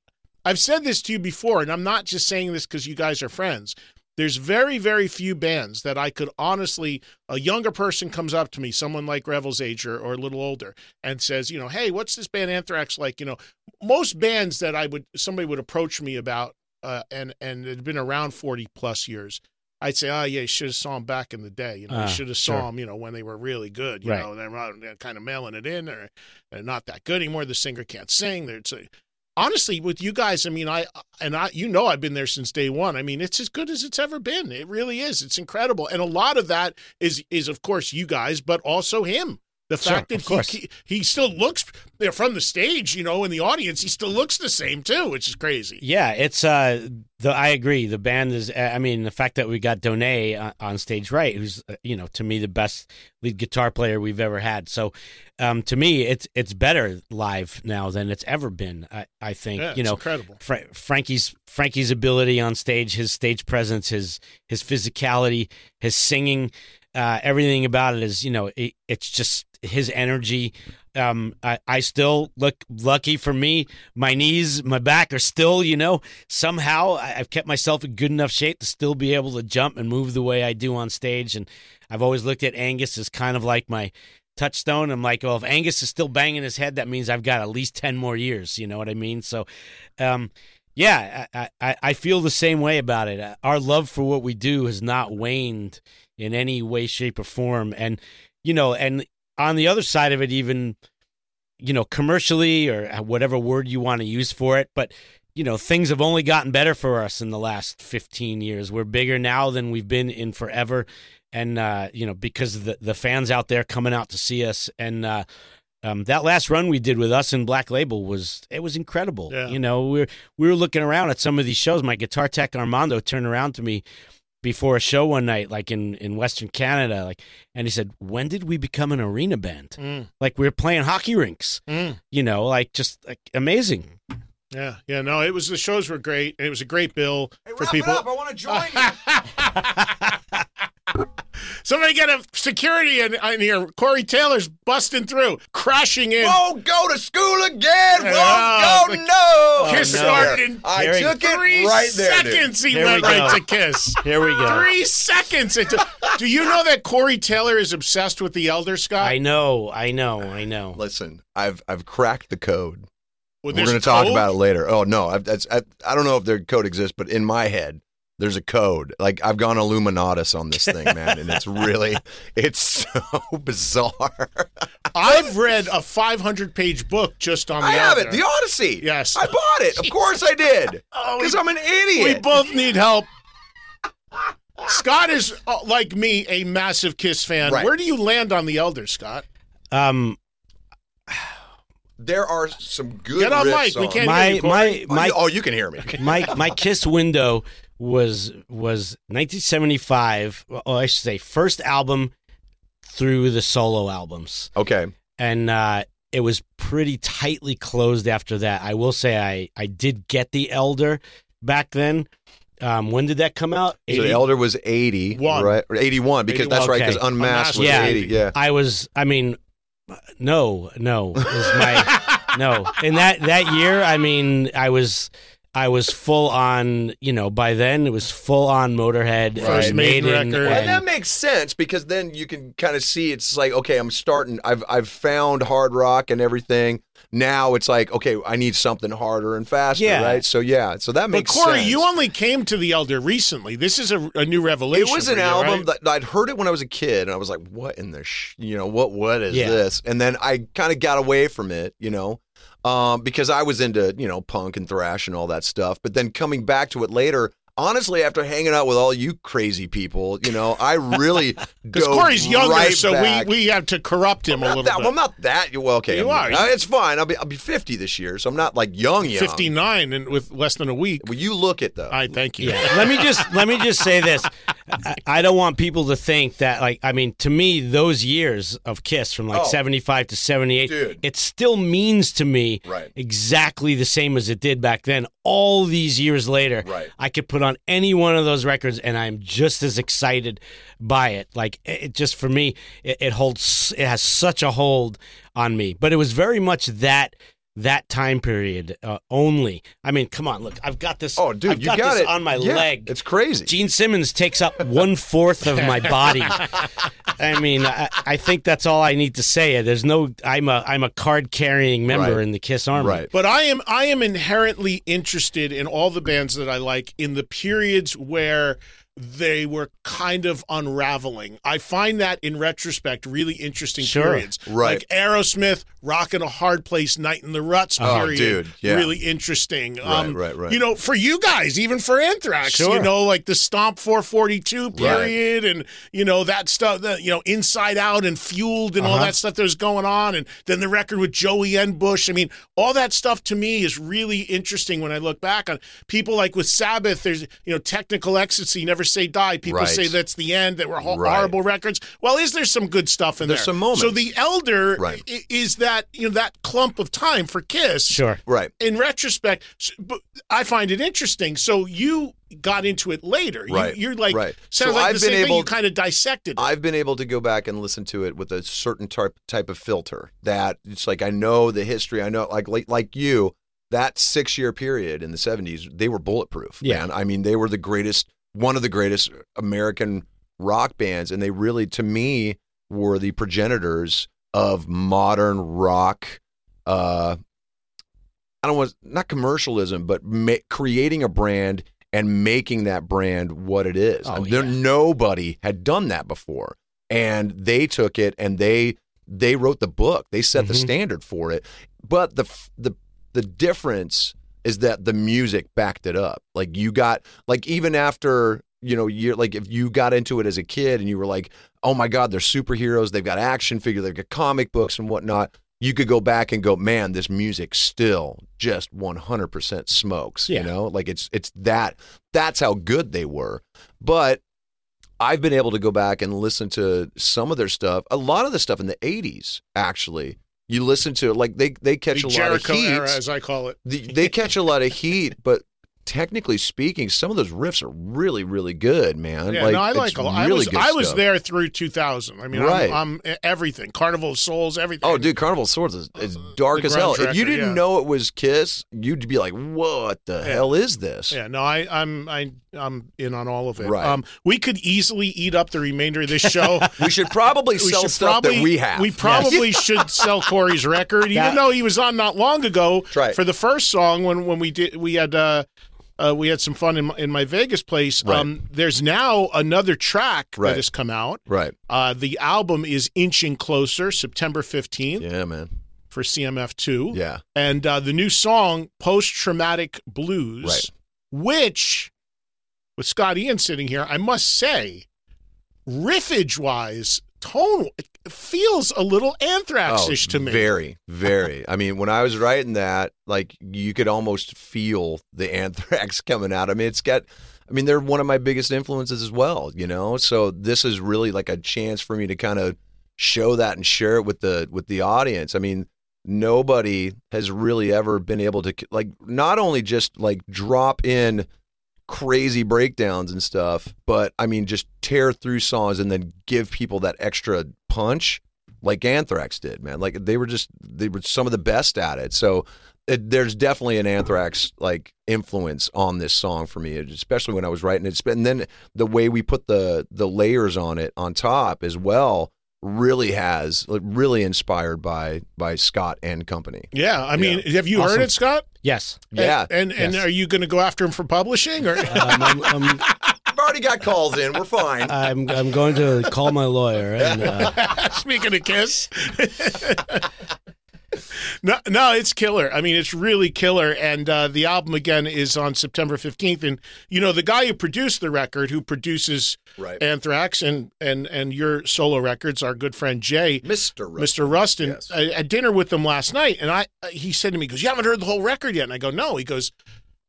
I've said this to you before, and I'm not just saying this because you guys are friends. There's very, very few bands that I could honestly, a younger person comes up to me, someone like Revel's age or, or a little older, and says, you know, hey, what's this band Anthrax like? You know, most bands that I would, somebody would approach me about, uh, and, and it had been around 40 plus years. I'd say, oh, yeah, you should have saw them back in the day. You know, Ah, you should have saw sure. them, you know, when they were really good. You Right. know, they're, they're kind of mailing it in or they're not that good anymore. The singer can't sing. They're, it's a, honestly with you guys i mean i and i you know i've been there since day one. I mean it's as good as it's ever been. It really is. It's incredible. And a lot of that is is of course you guys but also him the fact that he, he he still looks there from the stage you know in the audience he still looks the same too which is crazy Yeah, it's uh the I agree. The band is I mean, the fact that we got Donais on, on stage right, who's uh, you know, to me the best lead guitar player we've ever had. So, um to me it's it's better live now than it's ever been. I I think, Yeah, you know, incredible. Fra- Frankie's Frankie's ability on stage, his stage presence, his his physicality, his singing, uh, everything about it is you know it, it's just his energy. Um, I, I still look lucky for me. My knees, my back are still, you know, somehow I've kept myself in good enough shape to still be able to jump and move the way I do on stage. And I've always looked at Angus as kind of like my touchstone. I'm like, well, if Angus is still banging his head, that means I've got at least 10 more years. You know what I mean? So, um, yeah, I, I, I feel the same way about it. Uh, Our love for what we do has not waned in any way, shape, or form. And, you know, and on the other side of it, even, you know, commercially or whatever word you want to use for it, but, you know, things have only gotten better for us in the last 15 years. We're bigger now than we've been in forever. And, uh, you know, because of the, the fans out there coming out to see us. And, uh, um, that last run we did with us and Black Label was it was incredible. Yeah. You know, we were we were looking around at some of these shows. My guitar tech Armando turned around to me before a show one night, like in in Western Canada, like, and he said, "When did we become an arena band? Mm. Like we were playing hockey rinks. Mm. You know, like just like amazing." yeah yeah no it was the shows were great and it was a great bill for people I want to join you. Somebody get a security in, in here. Corey Taylor's busting through, crashing in. Won't go to school again. Yeah. Won't go oh, no. Oh, kiss no. started in I Here we took it right there. dude. seconds. He Here went we go. right to Kiss. Here we go. Three seconds. It took- Do you know that Corey Taylor is obsessed with the Elder Scott? I know, I know, I know. Listen, I've I've cracked the code. Well, We're going to talk about it later. Oh no, I've, that's, I, I don't know if their code exists, but in my head, there's a code. Like I've gone Illuminatus on this thing, man, and it's really, it's so bizarre. I've read a 500 page book just on the I have Elder. it, the Odyssey. Yes. I bought it. Of course I did. Oh, Because we- I'm an idiot. We both need help. Scott is, uh, like me, a massive Kiss fan. Right. Where do you land on the Elder, Scott? Um, there are some good. Get on riffs mic. We can't- my hear you, my Corey. my oh, you can hear me. my my Kiss window was was 1975. Well, I should say first album through the solo albums, Okay. and uh, it was pretty tightly closed after that. I will say I I did get the Elder back then. Um, when did that come out? So the Elder was 80, One. right? Or 81, because that's right, because Okay. Unmasked was Yeah. 80. Yeah. I was. I mean, no, no. Is my no. In that that year, I mean, I was. I was full on, you know, by then it was full on Motorhead, First and Maiden Maiden, record. And and- that makes sense because then you can kind of see it's like okay, I'm starting. I've I've found hard rock and everything. Now it's like okay, I need something harder and faster, Yeah. right? So yeah, so that But makes Corey, sense. you only came to the Elder recently. This is a, a new revelation. it was for an you, album right? that I'd heard it when I was a kid, and I was like, "What in the, sh-? you know, what what is Yeah. this?" And then I kind of got away from it, you know, um, because I was into you know punk and thrash and all that stuff. But then coming back to it later, honestly, after hanging out with all you crazy people, you know, I really Because dove Corey's younger, right so back. we, we have to corrupt him a little that, bit. well, I'm not that. Well, okay, You I'm- are. uh, it's fine. I'll be I'll be 50 this year, so I'm not like young young. 59 and with less than a week. Well, you look it though. I thank you. Yeah. let me just let me just say this. I, I don't want people to think that like I mean to me those years of Kiss from like Oh. 75 to 78 Dude. it still means to me Right. exactly the same as it did back then all these years later Right. I could put on any one of those records and I'm just as excited by it like it it just for me it, it holds it has such a hold on me but it was very much that that time period uh, only. I mean, come on, look, I've got this. Oh, dude, I've you got, got this it. on my Yeah, leg. It's crazy. Gene Simmons takes up one fourth of my body. I mean, I, I think that's all I need to say. There's no, I'm a, I'm a card carrying member Right. in the Kiss Army. Right. But I am I am inherently interested in all the bands that I like in the periods where they were kind of unraveling. I find that in retrospect really interesting Sure. periods. Right. Like Aerosmith, Rock in a Hard Place, Night in the Ruts Oh, period. dude, yeah. Really interesting. Um, right, right. You know, for you guys, even for Anthrax, you know, like the Stomp 442 period and, you know, that stuff, that, you know, Inside Out and Fueled and all Uh-huh. that stuff that was going on. And then the record with Joey N. Bush. I mean, all that stuff to me is really interesting when I look back on people like with Sabbath, there's, you know, technical ecstasy, never say die. People Right. say that's the end, that were ho- Right. horrible records. Well, is there some good stuff in There's there? some moments. So the Elder Right. is that, you know, that clump of time for Kiss Sure. right. in retrospect, but I find it interesting. So you got into it later. Right, you're like, right. sounds So like I've the been same thing. able- You kind of dissected. it. I've been able to go back and listen to it with a certain type type of filter that it's like I know the history. I know like like, like you that six year period in the seventies they were bulletproof. Yeah. man. I mean they were the greatest, one of the greatest American rock bands, and they really to me were the progenitors of modern rock. Uh, I don't want not commercialism, but ma- creating a brand and making that brand what it is. Oh, there, yeah. nobody had done that before, and they took it and they they wrote the book. They set the Mhm. standard for it. But the the the difference is that the music backed it up. Like you got like even after you know you're like if you got into it as a kid and you were like, oh my god, they're superheroes. They've got action figures. They've got comic books and whatnot. You could go back and go, man, this music still just 100% smokes. Yeah. You know, like it's it's that that's how good they were. But I've been able to go back and listen to some of their stuff. A lot of the stuff in the 80s, actually. You listen to it, like they they catch the a Jericho lot of heat. era, as I call it. The- they catch a lot of heat, but technically speaking, some of those riffs are really, really good, man. Yeah, like, no, I like. a lot. I was I was stuff. there through 2000. I mean, Right. I'm, I'm everything. Carnival of Souls, everything. Oh, dude, Carnival of Souls is, is dark as hell. If you didn't yeah. know it was Kiss, you'd be like, "What the hell is this?" Yeah, no, I, I'm I, I'm in on all of it. Right. Um, we could easily eat up the remainder of this show. We should probably we sell should stuff probably, that we have. We probably should sell Corey's record, even That- though he was on not long ago right. for the first song when when we did we had uh, uh we had some fun in my, in my Vegas place. Right. Um, there's now another track Right. that has come out. right. Uh, the album is inching closer, September 15th Yeah, man. for CMF2. Yeah. And uh, the new song, Post Traumatic Blues, Right. which, with Scott Ian sitting here, I must say, riffage wise, tone it feels a little anthrax ish oh, to me. Oh, Very, very. I mean, when I was writing that, like you could almost feel the anthrax coming out. I mean, it's got I mean, they're one of my biggest influences as well, you know? So this is really like a chance for me to kind of show that and share it with the with the audience. I mean, nobody has really ever been able to like not only just like drop in crazy breakdowns and stuff, but I mean just tear through songs and then give people that extra punch like Anthrax did, man. Like they were just they were some of the best at it. So it, there's definitely an Anthrax like influence on this song for me, especially when I was writing it. And then the way we put the the layers on it on top as well really has like, really inspired by by Scott and company. Yeah, I mean, have you Awesome. heard it, Scott? Yes. Yeah. And and, and Yes. are you going to go after him for publishing or? Um, I'm, I'm, I've already got calls in. We're fine. I'm, I'm going to call my lawyer and uh, Speaking of Kiss. no, no, it's killer. I mean, it's really killer. And uh, the album again is on September fifteenth. And you know, the guy who produced the record, who produces Right. Anthrax and and and your solo records, our good friend Jay, Mr. Mr. Ruston, Yes. I had dinner with them last night, and I he said to me, he goes, "You haven't heard the whole record yet?" And I go, "No." He goes,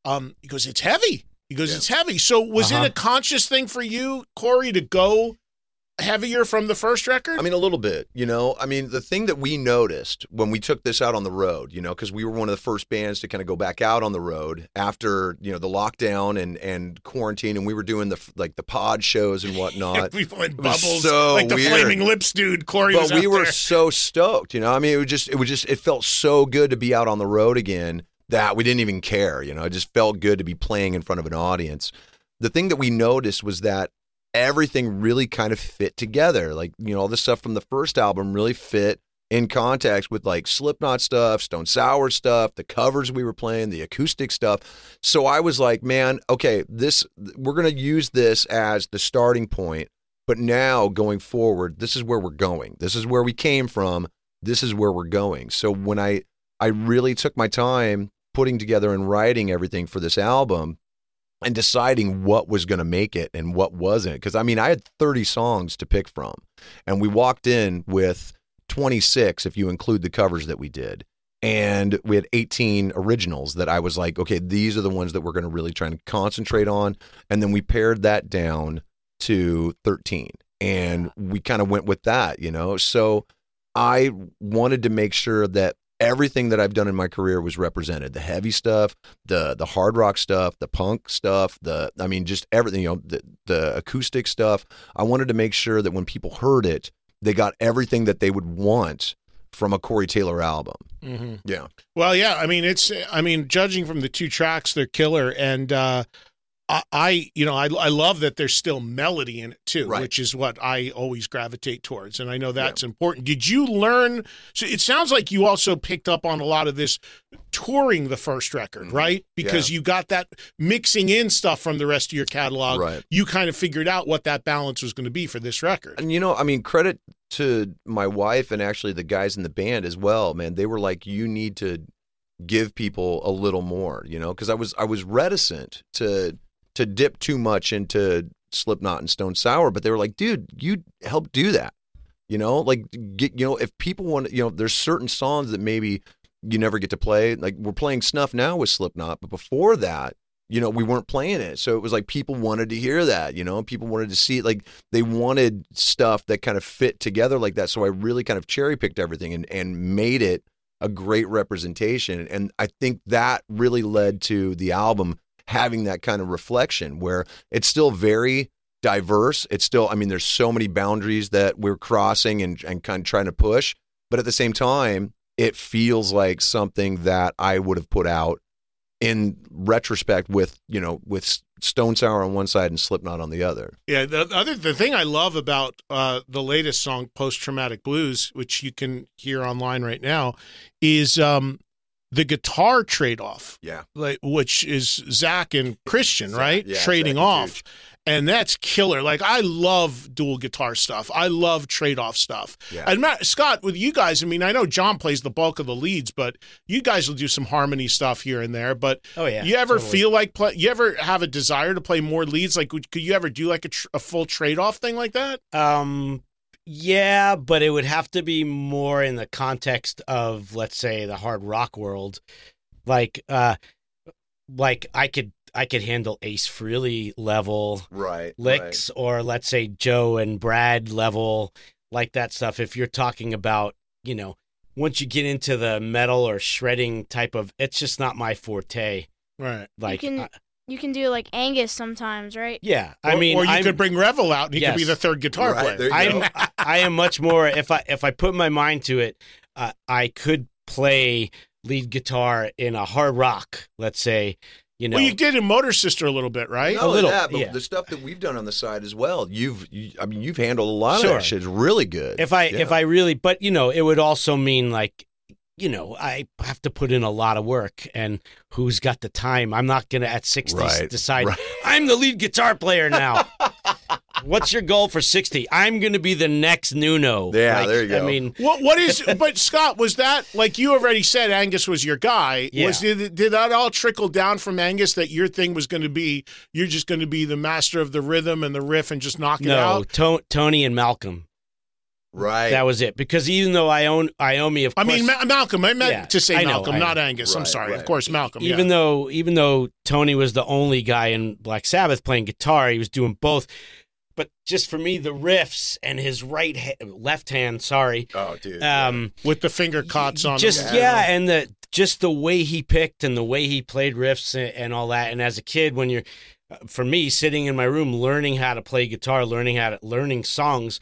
um, he goes, "It's heavy." He goes, "It's heavy." So was Uh-huh. it a conscious thing for you, Corey, to go heavier from the first record? I mean, a little bit, you know. I mean, the thing that we noticed when we took this out on the road, you know, because we were one of the first bands to kind of go back out on the road after you know the lockdown and and quarantine, and we were doing the like the pod shows and whatnot. we went bubbles so like the weird. flaming lips dude. Corey but we were there. so stoked, you know. I mean, it was just it was just it felt so good to be out on the road again that we didn't even care, you know. It just felt good to be playing in front of an audience. The thing that we noticed was that everything really kind of fit together. Like, you know, all the stuff from the first album really fit in context with like Slipknot stuff, Stone Sour stuff, the covers we were playing, the acoustic stuff. So I was like, man, okay, this we're going to use this as the starting point, but now going forward, this is where we're going. This is where we came from. This is where we're going. So when I I really took my time putting together and writing everything for this album and deciding what was going to make it and what wasn't because I mean I had 30 songs to pick from and we walked in with 26 if you include the covers that we did and we had 18 originals that I was like okay these are the ones that we're going to really try and concentrate on and then we pared that down to 13 and we kind of went with that you know? So I wanted to make sure that everything that I've done in my career was represented. The heavy stuff, the the hard rock stuff, the punk stuff, the I mean just everything, you know, the the acoustic stuff. I wanted to make sure that when people heard it, they got everything that they would want from a Corey Taylor album. Mhm. Yeah. Well, yeah. I mean, it's. I mean, judging from the two tracks, they're killer, and uh, I, you know, I, I love that there's still melody in it too, Right. which is what I always gravitate towards, and I know that's important. Did you learn? So it sounds like you also picked up on a lot of this touring the first record, right? Because Mm-hmm. Yeah. you got that mixing in stuff from the rest of your catalog. Right. You kind of figured out what that balance was going to be for this record. And you know, I mean, credit to my wife and actually the guys in the band as well, man. They were like, you need to give people a little more, you know, because I was I was reticent to to dip too much into Slipknot and Stone Sour, but they were like, dude, you help do that, you know, like get you know if people want, you know, there's certain songs that maybe you never get to play. Like we're playing Snuff now with Slipknot, but before that, you know, we weren't playing it. So it was like people wanted to hear that, you know, people wanted to see it. Like they wanted stuff that kind of fit together like that. So I really kind of cherry picked everything and, and made it a great representation. And I think that really led to the album having that kind of reflection where it's still very diverse. It's still, I mean, there's so many boundaries that we're crossing and, and kind of trying to push. But at the same time, it feels like something that I would have put out in retrospect with you know with Stone Sour on one side and Slipknot on the other. Yeah, the other the thing I love about uh, the latest song, Post Traumatic Blues, which you can hear online right now, is um, the guitar trade off. Yeah. like which is Zach and Christian, right? yeah, Trading Zach and off. And that's killer. Like I love dual guitar stuff. I love trade off stuff. Yeah. And Matt Scott, with you guys, I mean, I know Jon plays the bulk of the leads, but you guys will do some harmony stuff here and there. But Oh, yeah, you ever totally. feel like play? You ever have a desire to play more leads? Like, would- could you ever do like a, tr- a full trade off thing like that? Um, yeah, but it would have to be more in the context of, let's say, the hard rock world. Like, uh, like I could I could handle Ace Frehley level Right. licks, or let's say Joe and Brad level, like that stuff. If you're talking about, you know, once you get into the metal or shredding type of, it's just not my forte. Right. Like, you can I- you can do like Angus sometimes, right? yeah, I Or- mean, or you I'm- could bring Revel out, and he could be the third guitar Right, player. I'm I- I am much more if I if I put my mind to it, uh, I could play lead guitar in a hard rock, let's say, you know. well, you did in Motor Sister a little bit, right? Not only little, that, but yeah. the stuff that we've done on the side as well. You've, you, I mean, you've handled a lot of Sure. that shit. It's really good. if I Yeah. if I really but you know, it would also mean like you know, I have to put in a lot of work and who's got the time? I'm not going to at 60 Right, decide right. I'm the lead guitar player now. What's your goal for 60? I'm going to be the next Nuno. Yeah, Like, there you go. I mean, What what is? but Scott, was that like you already said? Angus was your guy. Yeah. Was did, did that all trickle down from Angus that your thing was going to be? You're just going to be the master of the rhythm and the riff and just knock it no, out. To- Tony and Malcolm. Right. That was it. Because even though I own Iommi, of course. I course, mean, Ma- Malcolm. I meant Yeah, to say I know, Malcolm, I not know. Angus. I'm Right, sorry. Of course, Malcolm. even yeah. though even though Tony was the only guy in Black Sabbath playing guitar, he was doing both. But just for me, the riffs and his right ha- left hand, sorry, Oh, dude. um, with the finger cots on, just them. yeah, and the just the way he picked and the way he played riffs and, and all that. And as a kid, when you're, uh, for me, sitting in my room learning how to play guitar, learning how to learning songs.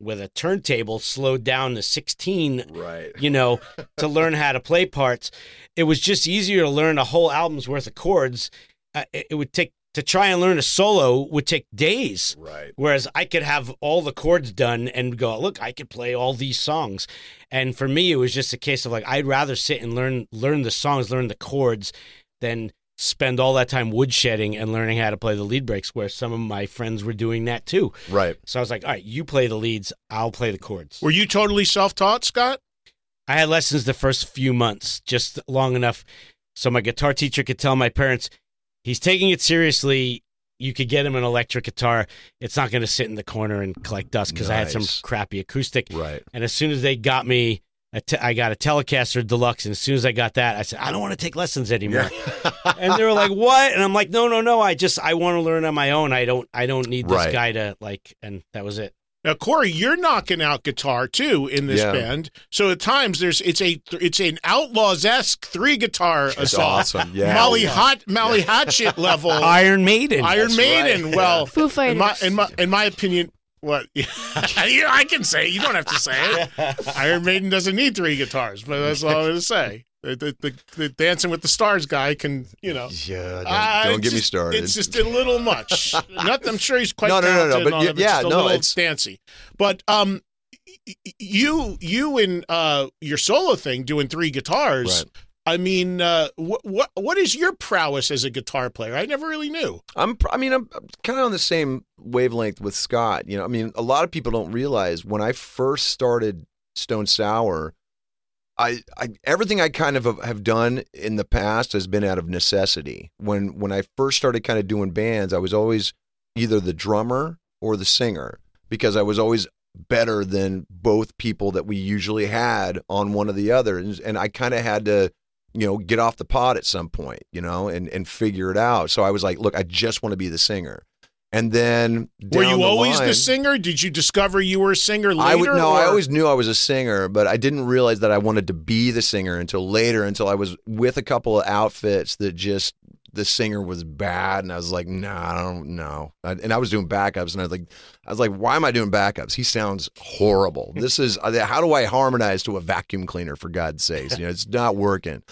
With a turntable slowed down to 16 right. you know, to learn how to play parts. It was just easier to learn a whole album's worth of chords. Uh, it, it would take to try and learn a solo would take days. Right. Whereas I could have all the chords done and go, look, I could play all these songs. And for me, it was just a case of like I'd rather sit and learn learn the songs, learn the chords, than spend all that time woodshedding and learning how to play the lead breaks. Where some of my friends were doing that too. Right. So I was like, all right, you play the leads, I'll play the chords. Were you totally self-taught, Scott? I had lessons the first few months, just long enough so my guitar teacher could tell my parents, he's taking it seriously. You could get him an electric guitar. It's not going to sit in the corner and collect dust because I had some crappy acoustic. Right. And as soon as they got me, a te- I got a Telecaster Deluxe. And as soon as I got that, I said, I don't want to take lessons anymore. and they were like, "What?" And I'm like, "No, no, no. I just I want to learn on my own. I don't I don't need this Right. guy to like." And that was it. Now, Corey, you're knocking out guitar too in this Yeah. band. So at times there's it's a it's an outlaws esque three guitar It's assault. awesome. Yeah. Molly Hot Molly Hatchet level Iron Maiden. Iron That's Maiden. right. Well, Foo in my, in my in my opinion, what yeah, I can say it. you don't have to say it. Iron Maiden doesn't need three guitars, but that's all I'm going to say. The, the, the, the Dancing with the Stars guy can, you know. Yeah. Don't, uh, don't it's get me just- started. It's just a little much. Not, I'm sure he's quite No, no, no, no, but and all y- that, but yeah, a no, little it's- fancy. But um, y- y- you you and uh your solo thing doing three guitars. Right. I mean, uh, what what what is your prowess as a guitar player? I never really knew. I'm. I mean, I'm kind of on the same wavelength with Scott. You know, I mean, a lot of people don't realize when I first started Stone Sour, I, I everything I kind of have- have done in the past has been out of necessity. When when I first started kind of doing bands, I was always either the drummer or the singer because I was always better than both people that we usually had on one or the other, and, and I kind of had to you know, get off the pot at some point, you know, and and figure it out. So I was like, look, I just want to be the singer. And then Were you the always the singer? Did you discover you were a singer later? I would no, I always knew I was a singer, but I didn't realize that I wanted to be the singer until later, until I was with a couple of outfits that just the singer was bad, and I was like, nah, I don't know. And I was doing backups, and I was like, I was like, why am I doing backups? He sounds horrible. This is uh, how do I harmonize to a vacuum cleaner for God's sakes? You know, it's not working.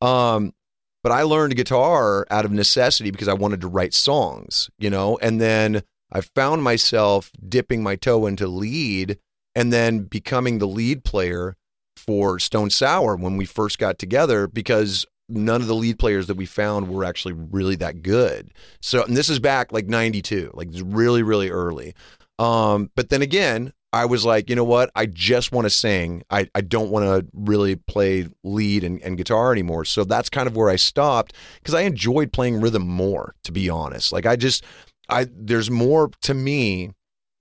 Um, but I learned guitar out of necessity because I wanted to write songs, you know, and then I found myself dipping my toe into lead and then becoming the lead player for Stone Sour when we first got together because none of the lead players that we found were actually really that good. So, and this is back like 92, like really, really early. Um, but then again, I was like, you know what? I just want to sing. I, I don't want to really play lead and, and guitar anymore. So that's kind of where I stopped because I enjoyed playing rhythm more, to be honest. Like I just, I there's more to me.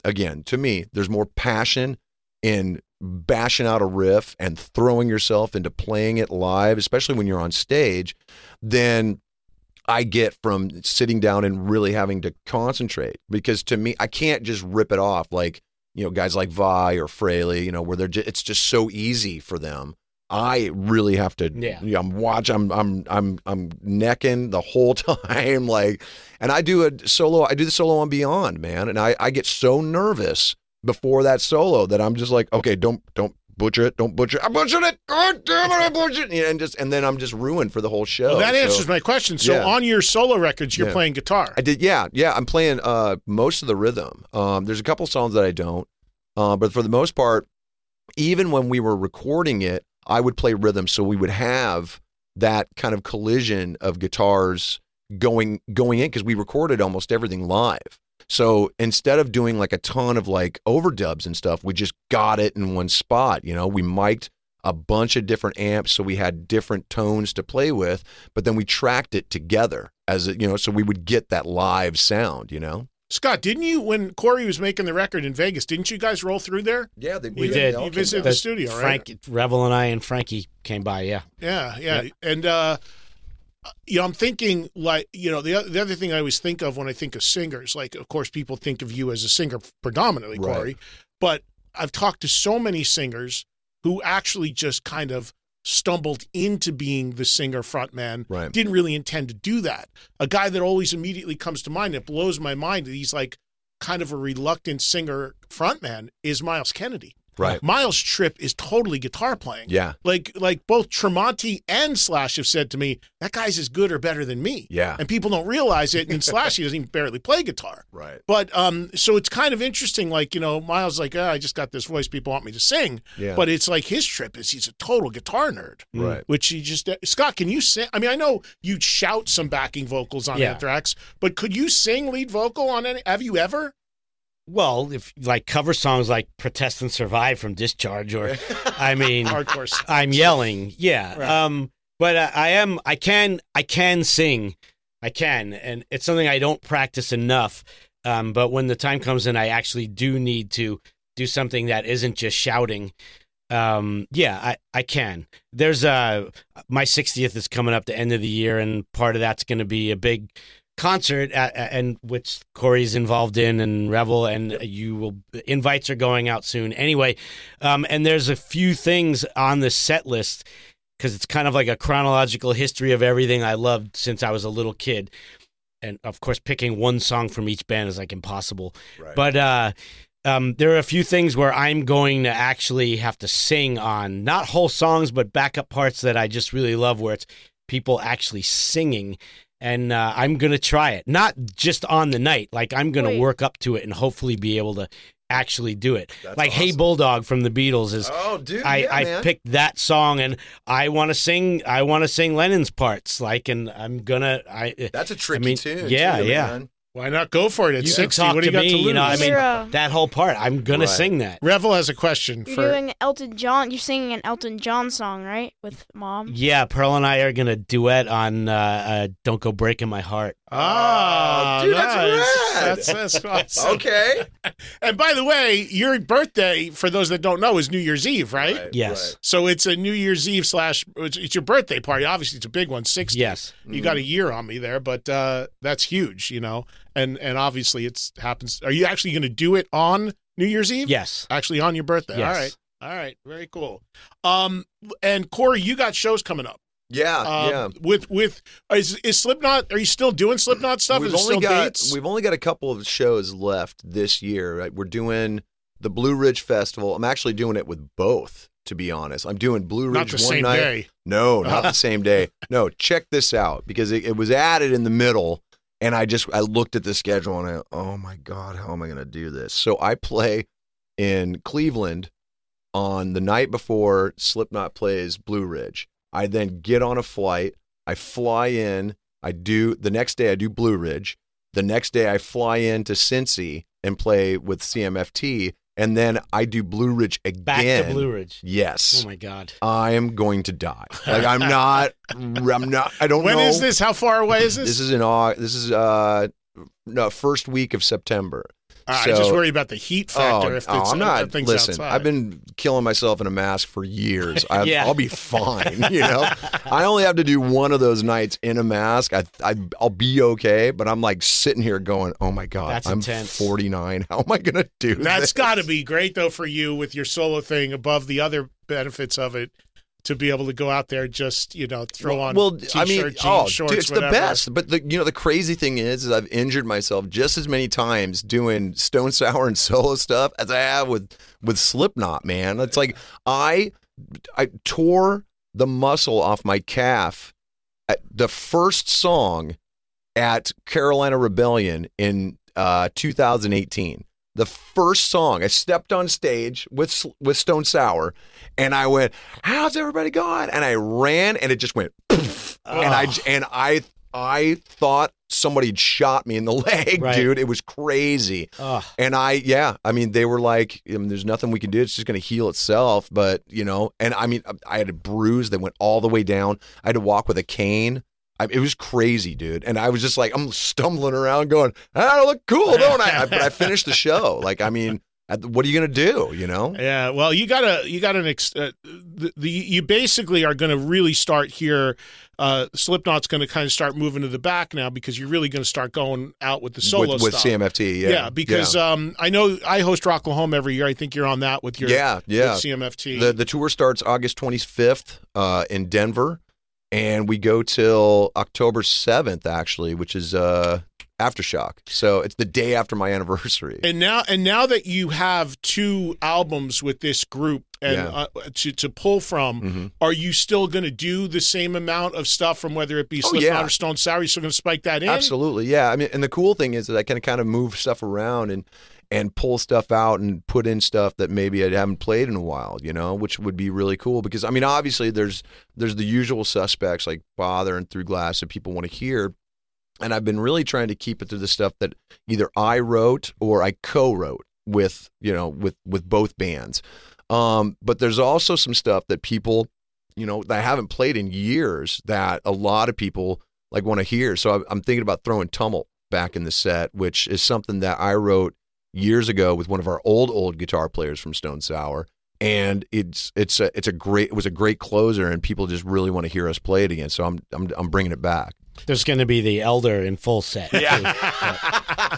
Again, to me, there's more passion in bashing out a riff and throwing yourself into playing it live, especially when you're on stage, than I get from sitting down and really having to concentrate. Because to me, I can't just rip it off like you know guys like Vai or Frehley, you know, where they're just, it's just so easy for them. I really have to. Yeah. you know, I'm watch. I'm I'm I'm I'm necking the whole time, like, and I do a solo. I do the solo on Beyond, man, and I I get so nervous before that solo that I'm just like, okay, don't don't butcher it, don't butcher. it. I butchered it. God damn it, I butchered it, and just and then I'm just ruined for the whole show. Well, that So- answers my question. So Yeah. on your solo records, you're Yeah. playing guitar. I did, yeah, yeah. I'm playing uh, most of the rhythm. Um, there's a couple songs that I don't, uh, but for the most part, even when we were recording it, I would play rhythm, so we would have that kind of collision of guitars going going in because we recorded almost everything live. So instead of doing like a ton of like overdubs and stuff, we just got it in one spot. You know, we mic'd a bunch of different amps, so we had different tones to play with, but then we tracked it together as a, you know, so we would get that live sound. You know. Scott, didn't you when Corey was making the record in Vegas? Didn't you guys roll through there? Yeah, they, We You- did. You visited the studio, right? Frank, Revel, and I and Frankie came by. Yeah. Yeah, yeah, and uh, you know, I'm thinking like you know the the other thing I always think of when I think of singers, like of course people think of you as a singer predominantly, Right. Corey, but I've talked to so many singers who actually just kind of stumbled into being the singer frontman. Right. Didn't really intend to do that. A guy that always immediately comes to mind that blows my mind that he's like kind of a reluctant singer frontman is Myles Kennedy. Right. Myles' trip is totally guitar playing. Yeah. Like like both Tremonti and Slash have said to me, that guy's as good or better than me. Yeah. And people don't realize it. And Slash he doesn't even barely play guitar. Right. But um, so it's kind of interesting. Like you know, Myles like, oh, I just got this voice. People want me to sing. Yeah. But it's like his trip is he's a total guitar nerd. Mm. Right. Which he just uh, Scott, can you sing? I mean, I know you shout some backing vocals on Yeah. Anthrax, but could you sing lead vocal on any? Have you ever? Well, if like cover songs like "Protest and Survive" from Discharge, or I mean, Hardcore. I'm yelling. Yeah. Right. Um, but uh, I am. I can. I can sing. I can, and it's something I don't practice enough. Um, but when the time comes and I actually do need to do something that isn't just shouting, um, yeah, I, I can. There's uh my 60th is coming up the end of the year, and part of that's going to be a big concert, at, and which Corey's involved in, and Revel, and you will invites are going out soon. Anyway, um, and there's a few things on the set list because it's kind of like a chronological history of everything I loved since I was a little kid. And of course, picking one song from each band is like impossible. Right. But uh, um, there are a few things where I'm going to actually have to sing on, not whole songs, but backup parts that I just really love, where it's people actually singing. And uh, I'm going to try it, not just on the night. Like, I'm going to Wait. work up to it and hopefully be able to actually do it. That's like, Hey. Bulldog from the Beatles is Oh, dude. I, yeah, I man. picked that song and I want to sing I want to sing Lennon's parts like and I'm gonna I That's a tricky mean, tune. yeah, too, yeah. man. Why not go for it at you can sixty? talk What do to you got me to lose? you know I mean You're, that whole part I'm gonna Right. sing that Revel has a question for You're for. doing Elton John. You're singing an Elton John song, right? With mom. yeah Pearl and I are gonna duet on uh, uh, Don't Go Breaking My Heart Ah, Oh, dude, that's nice. rad. That's, that's awesome. Okay. And by the way, your birthday, for those that don't know, is New Year's Eve, right? Right, yes So it's a New Year's Eve slash. It's, it's your birthday party. Obviously, it's a big one. Sixty. yes You got a year on me there, but uh, that's huge, you know. And and obviously, it's happens. Are you actually going to do it on New Year's Eve? yes Actually, on your birthday. Yes. All right. All right. Very cool. Um, and Corey, you got shows coming up. Yeah, Um, yeah. With with is, is Slipknot? Are you still doing Slipknot stuff? We've is only still got dates? we've only got a couple of shows left this year. Right? We're doing the Blue Ridge Festival. I'm actually doing it with both. To be honest, I'm doing Blue Ridge Not the one same night. day. No, not the same day. No, check this out because it, it was added in the middle, and I just I looked at the schedule and I oh my god, how am I to do this? So I play in Cleveland on the night before Slipknot plays Blue Ridge. I then get on a flight. I fly in. I do the next day. I do Blue Ridge. The next day I fly in to Cincy and play with CMFT, and then I do Blue Ridge again. back to Blue Ridge Yes. oh my god I am going to die. Like I'm not. I'm not. I don't When know. is this? How far away is this? This is in August. This is uh no first week of September. All right, so- I just worry about the heat factor. Oh, if oh, it's, I'm uh, not. things Listen, outside. I've been killing myself in a mask for years. I, Yeah. I'll be fine. You know, I only have to do one of those nights in a mask. I, I I'll be okay. But I'm like sitting here going, "Oh my god, That's I'm intense. 49. How am I gonna do That's got to be great though for you with your solo thing above the other benefits of it to be able to go out there just you know throw on well, t-shirt, I mean, jeans, oh, shorts, dude, it's whatever. the best. But the you know the crazy thing is, is I've injured myself just as many times doing Stone Sour and solo stuff as I have with with Slipknot. Man, it's like I I tore the muscle off my calf at the first song at Carolina Rebellion in uh, 2018. The first song, I stepped on stage with with Stone Sour, and I went, "How's everybody going?" And I ran, and it just went, poof. and I and I I thought somebody had shot me in the leg, Right. dude. It was crazy. Ugh. And I, yeah, I mean, they were like, I mean, "There's nothing we can do. It's just going to heal itself." But you know, and I mean, I had a bruise that went all the way down. I had to walk with a cane I, it was crazy, dude. And I was just like, I'm stumbling around, going, "I look cool, don't I?" But I finished the show. Like, I mean, what are you gonna do? You know? Yeah, well, you gotta, you got an, ex- uh, the, the, you basically are going to really start here. Uh, Slipknot's going to kind of start moving to the back now because you're really going to start going out with the solo with, with. CMFT, yeah, because yeah. Um, I know I host Rocklahoma every year. I think you're on that with your yeah, yeah. CMFT. The the tour starts August 25th uh, in Denver, and we go till October 7th, actually, which is uh, aftershock. So it's the day after my anniversary. and now, and now that you have two albums with this group and Yeah. uh, to to pull from, Mhm. are you still going to do the same amount of stuff from whether it be Oh, Slipknot yeah. or Stone Sour? You're still going to spike that in? Absolutely, yeah. I mean, and the cool thing is that I can kind of move stuff around and and pull stuff out and put in stuff that maybe I haven't played in a while, you know, which would be really cool because I mean, obviously there's there's the usual suspects like Bother and Through Glass that people want to hear, and I've been really trying to keep it to the stuff that either I wrote or I co-wrote with you know with with both bands. Um, but there's also some stuff that people, you know, that I haven't played in years that a lot of people like want to hear. So I'm thinking about throwing Tumult back in the set, which is something that I wrote years ago with one of our old old guitar players from Stone Sour. And it's it's a it's a great it was a great closer, and people just really want to hear us play it again. So I'm I'm I'm bringing it back. There's going to be the Elder in full set. Yeah.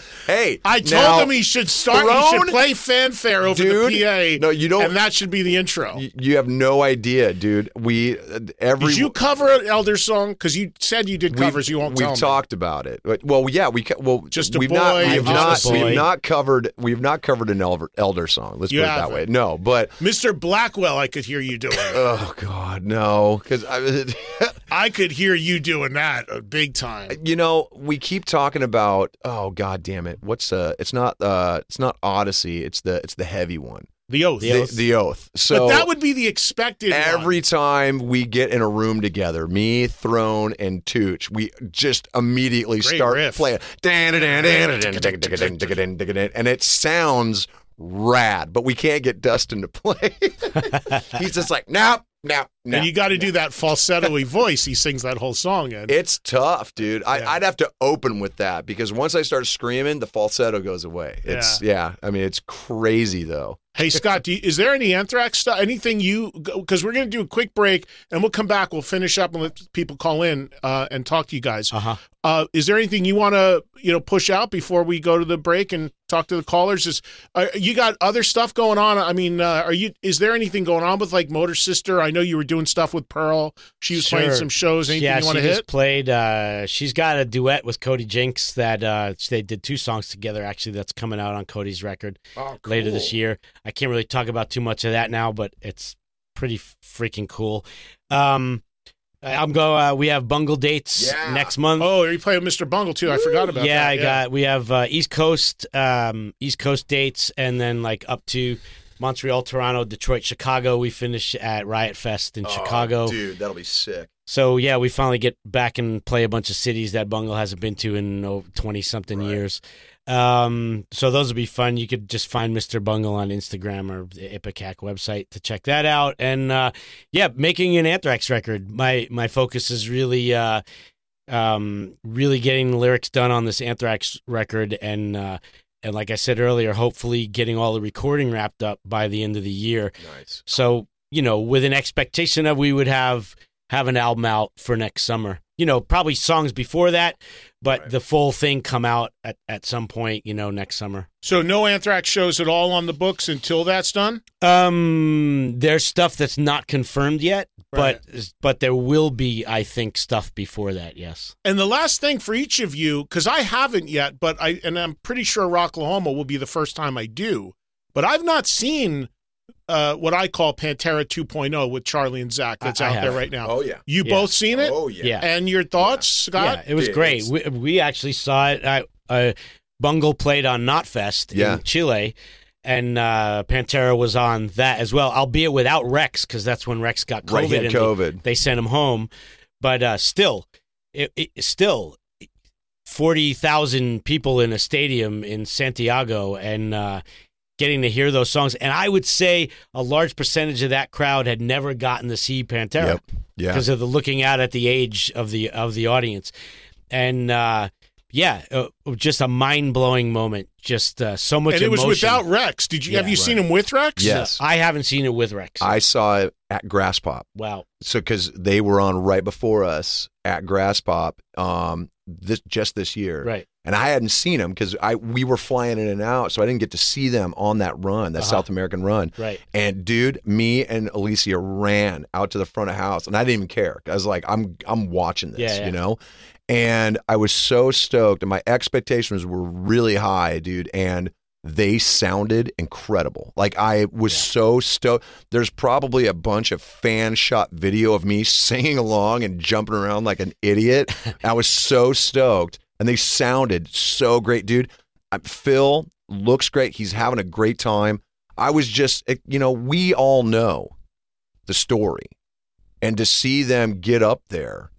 Hey, I told now- him he should start. He should play fanfare over Dude, the PA. no, you don't- and that should be the intro. Y- You have no idea, dude. We uh, every Did you cover an Elder song? Because you said you did We've- covers. You won't We've tell me. talked about it. But- Well, yeah, we co- well Just a we've boy, not we've just not boy. we've not covered we've not covered an elder, elder song. Let's You put it that haven't. way. No, but Mr. Blackwell, I could hear you doing. oh god, no, because I. I could hear you doing that uh, big time. you know, we keep talking about oh god damn it. What's uh it's not uh it's not Odyssey, it's the it's the heavy one. The oath. The, the oath. So but that would be the expected. one. every time we get in a room together, me, Throne, and Tooch, we just immediately Great start riff. playing. And it sounds rad, but we can't get Dustin to play. He's just like, nope, nope, nope. and you got to do that falsetto-y voice. He sings that whole song in. It's tough, dude. Yeah. I, I'd have to open with that because once I start screaming, the falsetto goes away. It's yeah. I mean, it's crazy though. Hey Scott, do you, is there any Anthrax stuff? Anything you? Because we're going to do a quick break and we'll come back. We'll finish up and let people call in uh, and talk to you guys. Uh-huh. Uh, is there anything you want to you know push out before we go to the break and talk to the callers? Is uh, you got other stuff going on? I mean, uh, are you? Is there anything going on with like Motor Sister? I know you were doing stuff with Pearl. She was playing some shows. Anything yeah, you want she to just hit? played. Uh, she's got a duet with Cody Jinks that uh, they did two songs together. Actually, that's coming out on Cody's record Oh, later this year. I can't really talk about too much of that now, but it's pretty freaking cool. Um, I'm go. Uh, we have Bungle dates Yeah. next month. Oh, are you playing with Mr. Bungle too? I forgot about that. yeah, that. I got. We have uh, East Coast, um, East Coast dates, and then like up to Montreal, Toronto, Detroit, Chicago. We finish at Riot Fest in Chicago. Oh, dude, that'll be sick. So yeah, we finally get back and play a bunch of cities that Bungle hasn't been to in twenty something years. Um, so those would be fun. You could just find Mr. Bungle on Instagram or the Ipecac website to check that out. And uh, yeah, making an Anthrax record. My my focus is really uh, um, really getting the lyrics done on this Anthrax record, and uh, and like I said earlier, hopefully getting all the recording wrapped up by the end of the year. Nice. So you know, with an expectation of we would have have an album out for next summer. You know, probably songs before that, but the full thing come out at, at some point. You know, next summer. So no Anthrax shows at all on the books until that's done. Um, there's stuff that's not confirmed yet, but but there will be, I think, stuff before that. Yes. And the last thing for each of you, because I haven't yet, but I and I'm pretty sure Rocklahoma will be the first time I do. But I've not seen uh, what I call Pantera 2.0 with Charlie and Zakk. That's I- I out there right now. Oh yeah. You Yeah. both seen it? Oh yeah. Yeah. And your thoughts, Scott? Yeah, it was Dude, great. We, we actually saw it. I, uh, Bungle played on Knotfest Yeah. in Chile, and uh, Pantera was on that as well, albeit without Rex, because that's when Rex got COVID. Right, he had and they- COVID. They, sent him home, but uh, still, it, it still forty thousand people in a stadium in Santiago, and uh, getting to hear those songs. And I would say a large percentage of that crowd had never gotten to see Pantera Yep. Yeah. because of the looking out at the age of the of the audience. And uh, yeah, uh, just a mind blowing moment. Just uh, so much. and it was without Rex. Did you have Yeah. you seen him with Rex? Yes. I haven't seen it with Rex. I saw it at Graspop. wow. So because they were on right before us at Graspop, um, this just this year, Right. And I hadn't seen them because I we were flying in and out, so I didn't get to see them on that run, that Uh-huh. South American run. Right. And dude, me and Alicia ran out to the front of house, and I didn't even care. I was like, I'm I'm watching this, Yeah, yeah. you know. And I was so stoked, and my expectations were really high, dude. And they sounded incredible. Like I was so stoked. There's probably a bunch of fan shot video of me singing along and jumping around like an idiot. I was so stoked, and they sounded so great, dude. Phil looks great. He's having a great time. I was just, eh, you know, we all know the story, and to see them get up there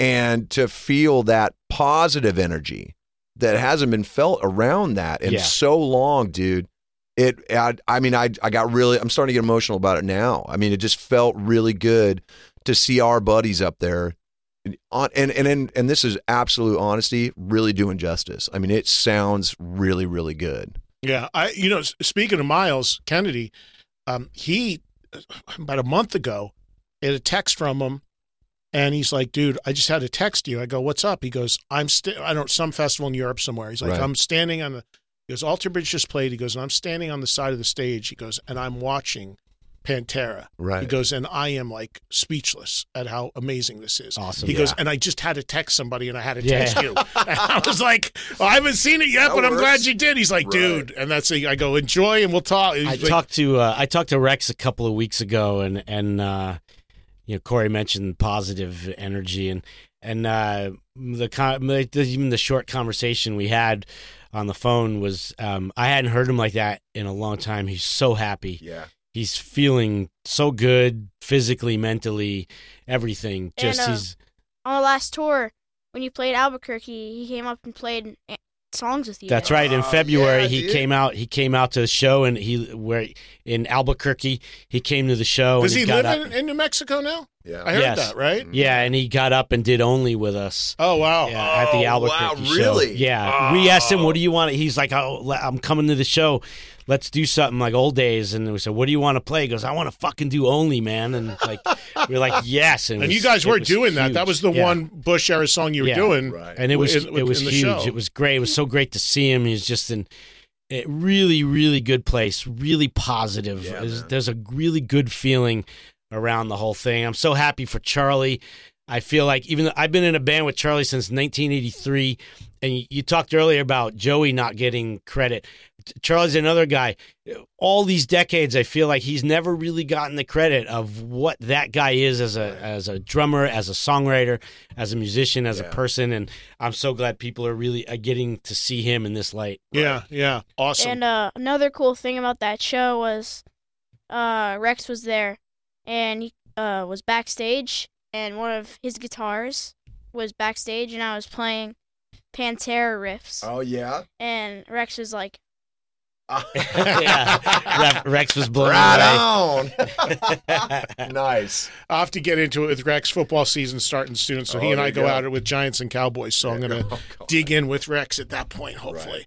and to feel that positive energy that hasn't been felt around that in Yeah. so long, dude. It, I, I mean, I, I got really, I'm starting to get emotional about it now. I mean, it just felt really good to see our buddies up there, on, and and and and this is absolute honesty, really doing justice. I mean, it sounds really, really good. Yeah, I you know speaking of Myles Kennedy, um, he about a month ago had a text from him, and he's like, "Dude, I just had to text you." I go, "What's up?" He goes, "I'm st- I don't some festival in Europe somewhere." He's like, Right. "I'm standing on the." He goes, "Alter Bridge just played." He goes, "and I'm standing on the side of the stage." He goes, "and I'm watching Pantera." Right. He goes, "and I am like speechless at how amazing this is." Awesome. He goes, and I just had to text somebody, and I had to Yeah. text you. And I was like, well, I haven't seen it yet, That but I'm glad you did. He's like, Right. dude, and that's a, I go enjoy, and we'll talk. He's I like, talked to uh, I talked to Rex a couple of weeks ago, and and uh, you know Corey mentioned positive energy, and and uh, the, con- even the short conversation we had on the phone was um, I hadn't heard him like that in a long time. He's so happy. Yeah. He's feeling so good physically, mentally, everything. Just and, uh, he's on the last tour, when you played Albuquerque, he came up and played songs with you. That's guys. right. In Oh, February, yeah, he dude. came out. He came out to the show, and he where in Albuquerque, he came to the show. Does and he got live up- in, in New Mexico now? Yeah. I heard Yes. that, right? Mm. Yeah, and he got up and did only with us. Oh wow. Yeah, at the Oh, Albuquerque wow, show. really? Yeah, oh. we asked him, Oh. "What do you want?" He's like, "Oh, I'm coming to the show. Let's do something like old days." And we said, "What do you want to play?" He goes, "I want to fucking do only, man." And like, we are like, "Yes." And, it And you guys were was doing that. That was the Yeah. one Bush era song you were Yeah. doing. Right. and it was in- it was huge. It was great. It was so great to see him. He's just in a really, really good place. Really positive. Yeah, there's, there's a really good feeling around the whole thing. I'm so happy for Charlie. I feel like even though I've been in a band with Charlie since 1983, and you, you talked earlier about Joey not getting credit. Charlie's another guy. All these decades, I feel like he's never really gotten the credit of what that guy is as a as a drummer, as a songwriter, as a musician, as Yeah. a person. And I'm so glad people are really uh, getting to see him in this light. Yeah, yeah, awesome. And uh, another cool thing about that show was uh, Rex was there, and he uh, was backstage, and one of his guitars was backstage, and I was playing Pantera riffs, Oh yeah. and Rex was like, yeah, Rex was blown Right away. on. nice. I'll have to get into it with Rex. Football season starting soon, so he Oh, and I go, go. at it with Giants and Cowboys. So I'm gonna Oh, dig in with Rex at that point, hopefully.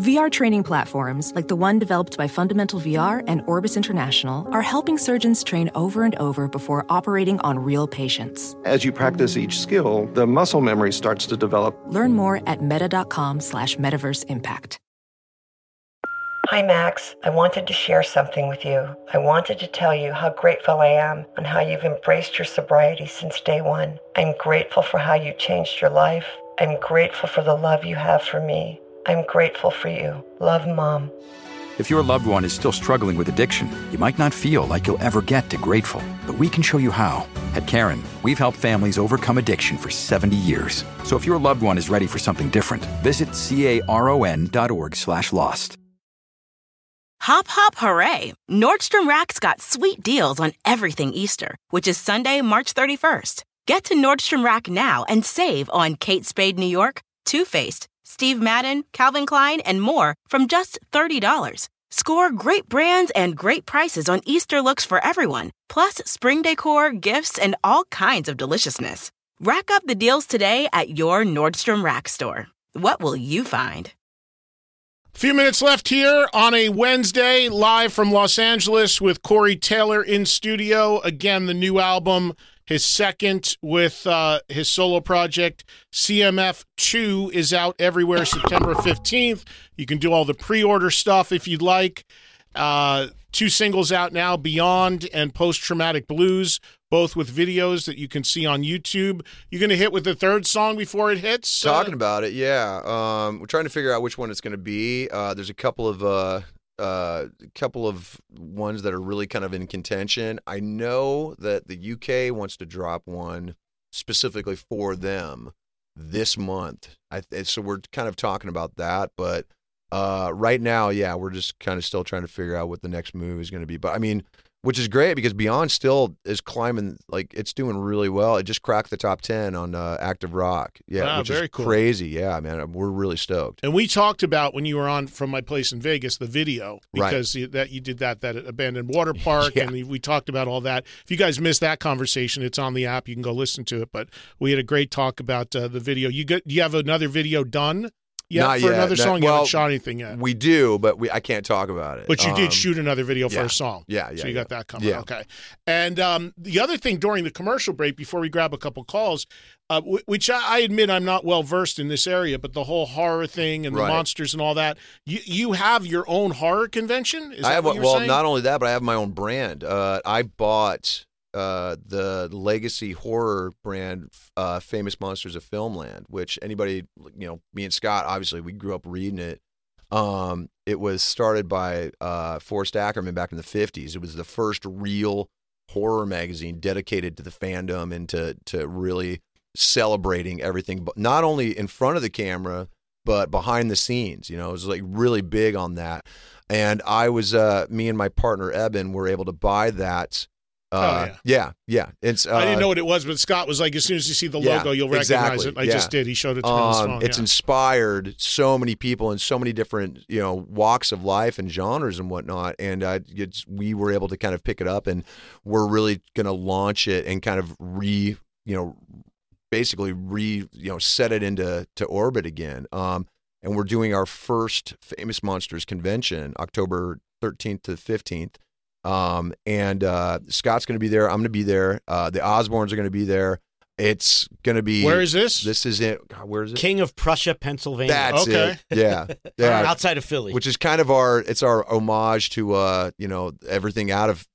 VR training platforms, like the one developed by Fundamental VR and Orbis International, are helping surgeons train over and over before operating on real patients. As you practice each skill, the muscle memory starts to develop. Learn more at meta.com slash metaverse impact. Hi, Max. I wanted to share something with you. I wanted to tell you how grateful I am and how you've embraced your sobriety since day one. I'm grateful for how you changed your life. I'm grateful for the love you have for me. I'm grateful for you. Love, Mom. If your loved one is still struggling with addiction, you might not feel like you'll ever get to grateful, but we can show you how. At Caron, we've helped families overcome addiction for 70 years. So if your loved one is ready for something different, visit caron.org slash lost. Hop, hop, hooray! Nordstrom Rack's got sweet deals on everything Easter, which is Sunday, March 31st. Get to Nordstrom Rack now and save on Kate Spade New York, Too Faced, Steve Madden, Calvin Klein, and more from just $30. Score great brands and great prices on Easter looks for everyone, plus spring decor, gifts, and all kinds of deliciousness. Rack up the deals today at your Nordstrom Rack store. What will you find? Few minutes left here on a Wednesday, live from Los Angeles with Corey Taylor in studio. Again, the new album, his second with uh, his solo project, CMF 2, is out everywhere September 15th. You can do all the pre order stuff if you'd like. Uh, two singles out now Beyond and Post Traumatic Blues, both with videos that you can see on YouTube. You're going to hit with the third song before it hits? Uh, Talking about it, yeah. Um, we're trying to figure out which one it's going to be. Uh, there's a couple of uh, uh, couple of ones that are really kind of in contention. I know that the UK wants to drop one specifically for them this month. I, so we're kind of talking about that, but uh, right now, yeah, we're just kind of still trying to figure out what the next move is going to be. But I mean, which is great because Beyond still is climbing, like it's doing really well. It just cracked the top ten on uh, Active Rock. Yeah, Wow, which very is cool. crazy. Yeah, man, we're really stoked. And we talked about when you were on from my place in Vegas the video Right. because you, that you did that that abandoned water park Yeah. and we, we talked about all that. If you guys missed that conversation, it's on the app. You can go listen to it. But we had a great talk about uh, the video. You got you have another video done yet Not for yet. another That- song? you well, haven't shot anything yet. We do, but we I can't talk about it. But you Um, did shoot another video for yeah. a song. Yeah, yeah. So you got that coming. Yeah. Okay. And um, the other thing during the commercial break, before we grab a couple calls, uh, w- which I, I admit I'm not well versed in this area, but the whole horror thing and the Right. monsters and all that, you you have your own horror convention? Is I that have what you're well, saying? not only that, but I have my own brand. Uh, I bought uh, the legacy horror brand, uh, Famous Monsters of Filmland, which anybody, you know, me and Scott, obviously, we grew up reading it. Um, it was started by uh, Forrest Ackerman back in the '50s. It was the first real horror magazine dedicated to the fandom and to to really celebrating everything, but not only in front of the camera but behind the scenes. You know, it was like really big on that. And I was, uh, me and my partner Eben were able to buy that. Uh, Oh, yeah, yeah. yeah. It's. Uh, I didn't know what it was, but Scott was like, as soon as you see the yeah, logo, you'll recognize exactly, it. I yeah. just did. He showed it to me Um. It's yeah. inspired so many people in so many different, you know, walks of life and genres and whatnot. And uh, it's, we were able to kind of pick it up, and we're really going to launch it and kind of re, you know, basically re, you know, set it into to orbit again. Um, and we're doing our first famous monsters convention October 13th to 15th. Um, and uh, Scott's going to be there. I'm going to be there. Uh, the Osbournes are going to be there. It's going to be. Where is this? This is it. God, Where is it? King of Prussia, Pennsylvania. That's Okay. it. Yeah, yeah. outside of Philly. Which is kind of our. It's our homage to uh, you know, everything out of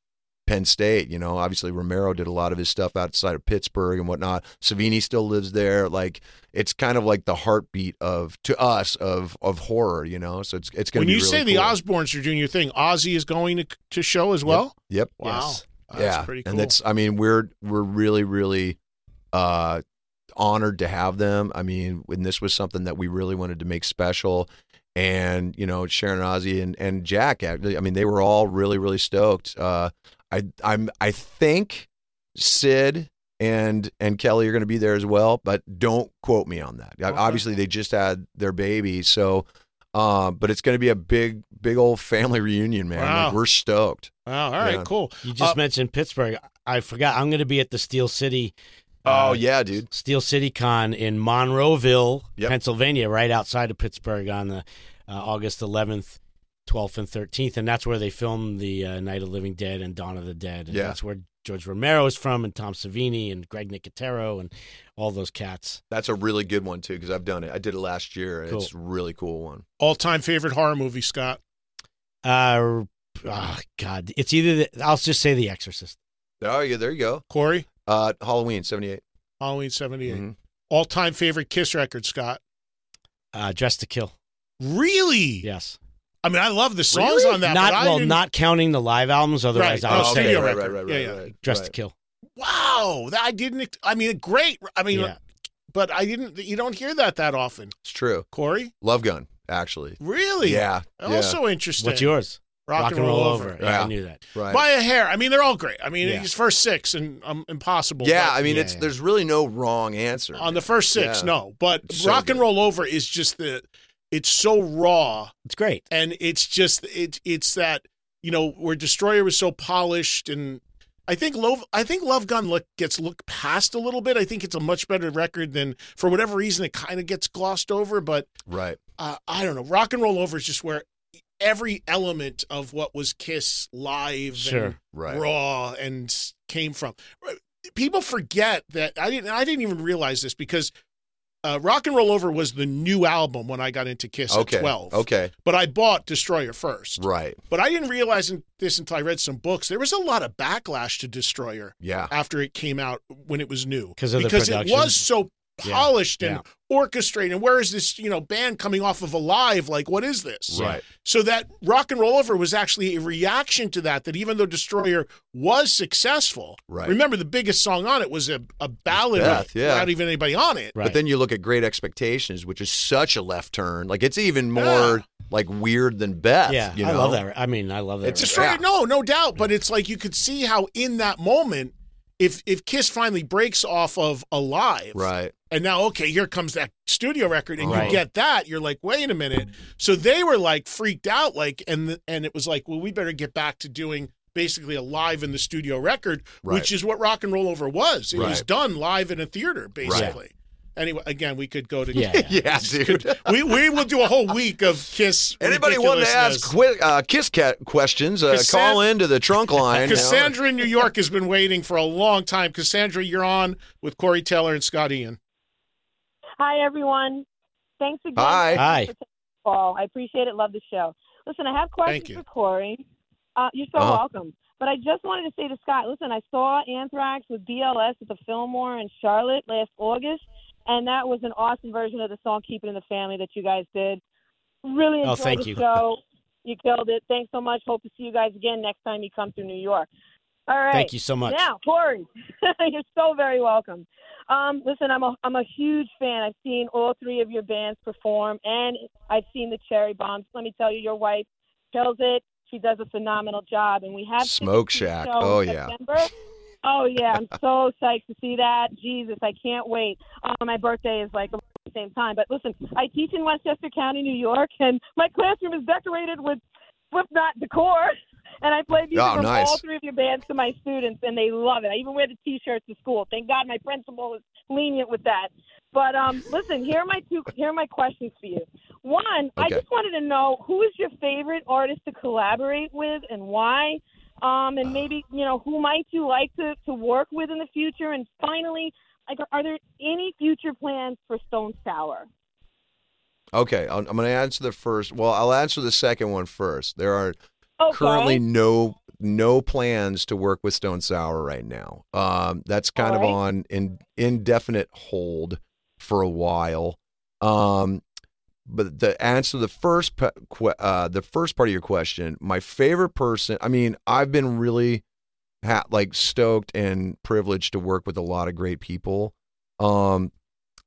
Penn State. You know, obviously Romero did a lot of his stuff outside of Pittsburgh and whatnot. Savini still lives there. Like it's kind of like the heartbeat of to us of of horror. You know, so it's it's going when to be you really say the. Osbournes are doing your thing, Ozzy is going to, to show as well? Yep. Wow. Yes. That's yeah, pretty cool. and that's. I mean, we're we're really really uh, honored to have them. I mean, when this was something that we really wanted to make special, and you know, Sharon Ozzy and and Jack. Actually, I mean, they were all really really stoked. Uh, I I'm I think Sid and and Kelly are going to be there as well, but don't quote me on that. Obviously, they just had their baby, so. Uh, but it's going to be a big, big old family reunion, man. Wow. Like, we're stoked. wow. All right, Yeah. cool. You just Uh, mentioned Pittsburgh. I forgot. I'm going to be at the Steel City. Oh uh, yeah, dude. Steel City Con in Monroeville, Yep. Pennsylvania, right outside of Pittsburgh on the uh, August 11th, 12th, and 13th, and that's where they filmed the uh, Night of Living Dead and Dawn of the Dead. And Yeah. that's where George Romero is from, and Tom Savini and Greg Nicotero and all those cats. That's a really good one too because I've done it. I did it last year. and Cool. It's a really cool one. All time favorite horror movie, Scott? Uh, oh, God, it's either the, I'll just say The Exorcist. Oh yeah, there you go. Corey? Uh, Halloween '78. Halloween 78. Mhm. All time favorite Kiss record, Scott? Uh, Dress to Kill. Really? Yes. I mean, I love the songs on that. Not but well, didn't- not counting the live albums. Otherwise, Right. I would Oh, say studio right, record. right, right, yeah, yeah. right. Dress right. to Kill. Wow, that I didn't. I mean, great. I mean, Yeah. but I didn't. You don't hear that that often, It's true. Corey. Love Gun, actually. Really? Yeah. yeah. Also interesting. What's yours? Rock, and roll, over. Yeah, I knew that. right. By a hair. I mean, they're all great. I mean, Yeah. his first six and um, impossible. yeah, but I mean, Yeah, it's yeah. there's really no wrong answer. on the first six, Yeah. no. But So rock and roll over is just the. It's so raw, It's great. and it's just it. It's that you know where Destroyer was so polished, and I think Love. I think Love Gun look gets looked past a little bit. I think it's a much better record than for whatever reason it kind of gets glossed over. But right. uh, I don't know. Rock and roll over is just where every element of what was Kiss live Sure. and Right. raw and came from. People forget that I didn't. I didn't even realize this because uh, Rock and Roll Over was the new album when I got into Kiss Okay. at twelve. Okay. but I bought Destroyer first. Right. But I didn't realize this until I read some books. There was a lot of backlash to Destroyer Yeah. after it came out when it was new 'Cause of the production. because it was so Yeah, polished and yeah. orchestrated. And where is this you know band coming off of Alive? Like what is this? Right. So that rock and roll over was actually a reaction to that. That even though Destroyer was successful, Right. Remember the biggest song on it was a, a ballad Beth, with- yeah. without even anybody on it. Right. But then you look at Great Expectations, which is such a left turn. Like it's even more Yeah. like weird than Beth. yeah, you I love that. I mean, I love that. It's record. Destroyer, Yeah. no, no doubt. But it's like you could see how in that moment, if if Kiss finally breaks off of Alive, Right. And now, okay, here comes that studio record, and Right. you get that. You're like, wait a minute. So they were like freaked out, like, and and it was like, well, we better get back to doing basically a live in the studio record, Right. which is what Rock and Roll Over was. It was done live in a theater, basically. Anyway, again, we could go to Yeah, yeah. Yeah, dude. we we will do a whole week of Kiss. Anybody want to ask ridiculousness. qui- uh, Kiss Cat questions? Uh, Cassan- call into the trunk line. you know. Cassandra in New York has been waiting for a long time. Cassandra, you're on with Corey Taylor and Scott Ian. Hi, everyone. Thanks again. Hi. Hi. for taking. I appreciate it. Love the show. Listen, I have questions for Corey. Uh, you're so Uh-huh. welcome. But I just wanted to say to Scott, listen, I saw Anthrax with BLS at the Fillmore in Charlotte last August, and that was an awesome version of the song "Keep It in the Family" that you guys did. Really Oh, enjoyed thank the you. show. You killed it. Thanks so much. Hope to see you guys again next time you come through New York. All right. Thank you so much. Now, Corey, you're so very welcome. Um, listen, I'm a I'm a huge fan. I've seen all three of your bands perform, and I've seen the Cherry Bombs. Let me tell you, your wife kills it. She does a phenomenal job, and we have Smoke tickets to the Shack. Oh, in yeah. Oh yeah, I'm so psyched to see that. Jesus, I can't wait. Um, my birthday is like the same time. But listen, I teach in Westchester County, New York, and my classroom is decorated with Slipknot decor. And I play music Oh, from nice. all three of your bands to my students, and they love it. I even wear the T-shirts to school. Thank God my principal is lenient with that. But um, listen, here are my two. Here are my questions for you. One, I just wanted to know who is your favorite artist to collaborate with and why. Um, and maybe you know who might you like to to work with in the future. And finally, like, are there any future plans for Stone Sour? Okay, I'm, I'm going to answer the first. Well, I'll answer the second one first. There are Okay. currently no no plans to work with Stone Sour right now. Um, that's kind of All right. on in indefinite hold for a while. Um, but the answer to the first uh, the first part of your question, my favorite person. I mean, I've been really ha- like stoked and privileged to work with a lot of great people. Um,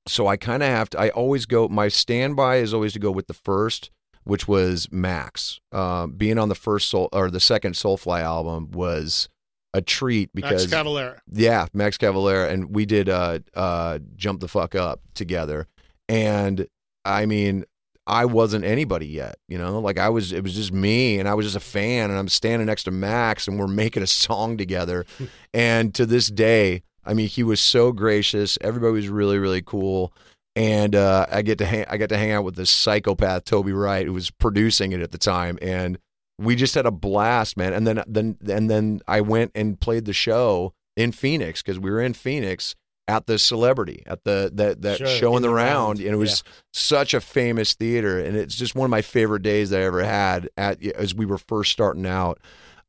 so I kind of have to. I always go. My standby is always to go with the first, which was Max. Um, being on the first soul or the second Soulfly album was a treat because Max Cavalera. yeah, Max Cavalera, and we did uh uh jump the fuck up together, and I mean. I wasn't anybody yet, you know. Like I was, it was just me, and I was just a fan, and I'm standing next to Max, and we're making a song together. and to this day, I mean, he was so gracious. Everybody was really, really cool, and uh, I get to hang, I got to hang out with this psychopath Toby Wright, who was producing it at the time, and we just had a blast, man. And then, then, and then I went and played the show in Phoenix because we were in Phoenix at the celebrity at the that that Sure, show in the the round, round, and it was such a famous theater, and it's just one of my favorite days I ever had at as we were first starting out.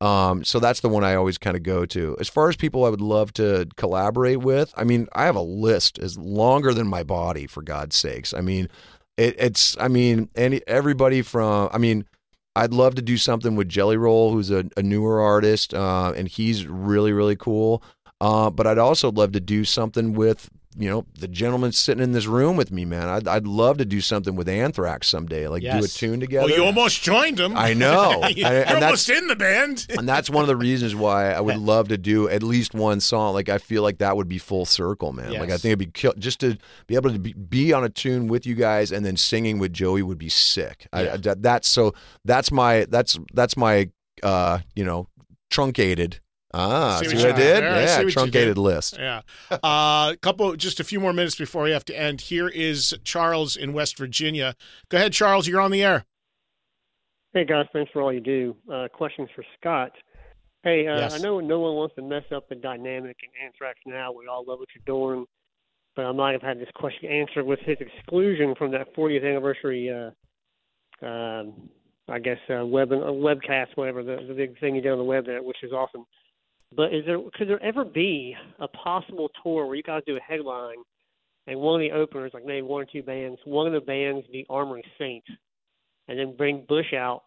Um, so that's the one I always kind of go to. As far as people I would love to collaborate with, I mean, I have a list as longer than my body, for God's sakes. I mean, it, it's I mean, any everybody from I mean, I'd love to do something with Jelly Roll, who's a, a newer artist, uh, and he's really really cool. Uh, but I'd also love to do something with you know the gentleman sitting in this room with me, man. I'd I'd love to do something with Anthrax someday, like do a tune together. Well, you almost joined them. I know. You're And- and that's- almost in the band. and that's one of the reasons why I would love to do at least one song. Like I feel like that would be full circle, man. Like I think it'd be kill- just to be able to be, be on a tune with you guys and then singing with Joey would be sick. I, I- that- that's so that's my that's that's my uh you know truncated. Ah, See see, what what, you I did? there? Yeah, what truncated did. list. Yeah. Uh, a couple, just a few more minutes before we have to end. Here is Charles in West Virginia. Go ahead, Charles. You're on the air. Hey guys, thanks for all you do. Uh, questions for Scott. Hey, uh, Yes. I know no one wants to mess up the dynamic in Anthrax now. We all love what you're doing, but I might have had this question answered with his exclusion from that 40th anniversary. Uh, um, I guess uh, web uh, webcast, whatever the, the big thing you did on the web there, which is awesome. But is there could there ever be a possible tour where you guys do a headline and one of the openers, like maybe one or two bands, one of the bands be Armored Saints, and then bring Bush out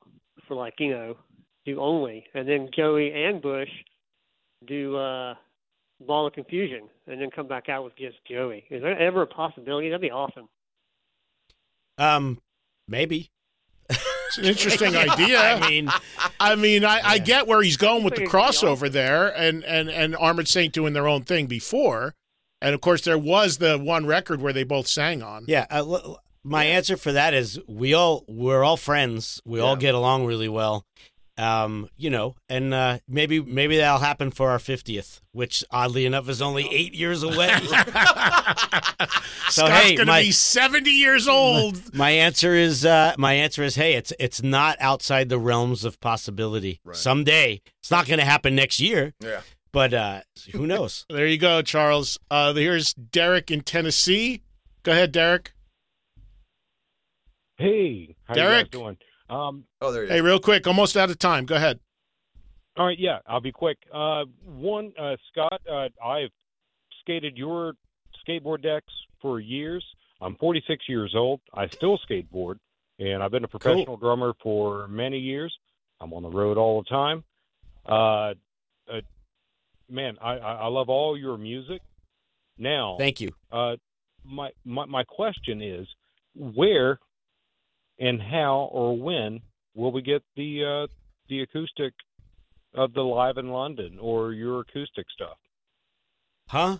for like you know do only, and then Joey and Bush do uh, Ball of Confusion, and then come back out with just Joey. Is there ever a possibility? That'd be awesome. Um, maybe. It's an interesting idea. I mean, I mean, I, I get where he's going with the crossover there, and and and Armored Saint doing their own thing before, and of course there was the one record where they both sang on. Yeah, uh, l- l- my answer for that is we all we're all friends. We all get along really well. Um, you know, and uh, maybe maybe that'll happen for our fiftieth, which oddly enough is only eight years away. so Scott's hey, gonna my, be seventy years old. my answer is uh, my answer is hey, it's it's not outside the realms of possibility. Someday it's not going to happen next year. Yeah. But uh, who knows? There you go, Charles. Uh, here's Derek in Tennessee. Go ahead, Derek. Hey, how Derek. you guys doing? Um, oh, there Hey, real quick, almost out of time. Go ahead. All right, yeah, I'll be quick. Uh, one, uh, Scott, uh, I've skated your skateboard decks for years. I'm 46 years old. I still skateboard, and I've been a professional drummer for many years. I'm on the road all the time. Uh, uh, man, I, I I love all your music. Now, Thank you. Uh, my, my my question is, where and how or when will we get the uh, the acoustic of the live in London or your acoustic stuff? Huh?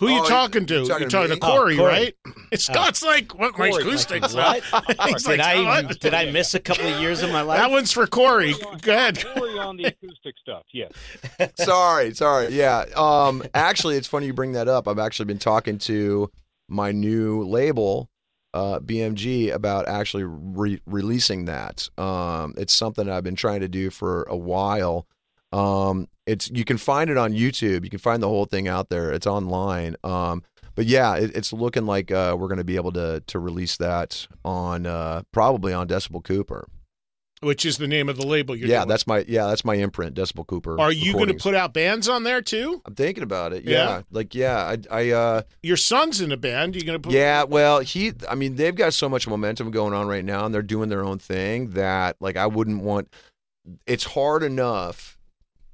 Who you Oh, talking to? you You're talking talking to to? Corey, Oh, Corey. right? Scott's like, what? My Corey, acoustics? like, what? He's did like, I what? did I miss a couple of years of my life? That one's for Corey. Go ahead. Corey on the acoustic stuff, yes. sorry, sorry. Yeah. Um actually it's funny you bring that up. I've actually been talking to my new label uh, BMG about actually re- releasing that. Um, it's something I've been trying to do for a while. Um, it's you can find it on YouTube. You can find the whole thing out there. It's online. Um, but yeah, it, it's looking like uh, we're going to be able to to release that on uh, probably on Decibel Cooper. Which is the name of the label you're yeah, doing. that's my yeah, that's my imprint, Decibel Cooper. Are you going to put out bands on there too? I'm thinking about it. Yeah? Yeah, like yeah, I, I uh, Your son's in a band. You going to put? yeah. Well, he, I mean, they've got so much momentum going on right now, and they're doing their own thing that like I wouldn't want. It's hard enough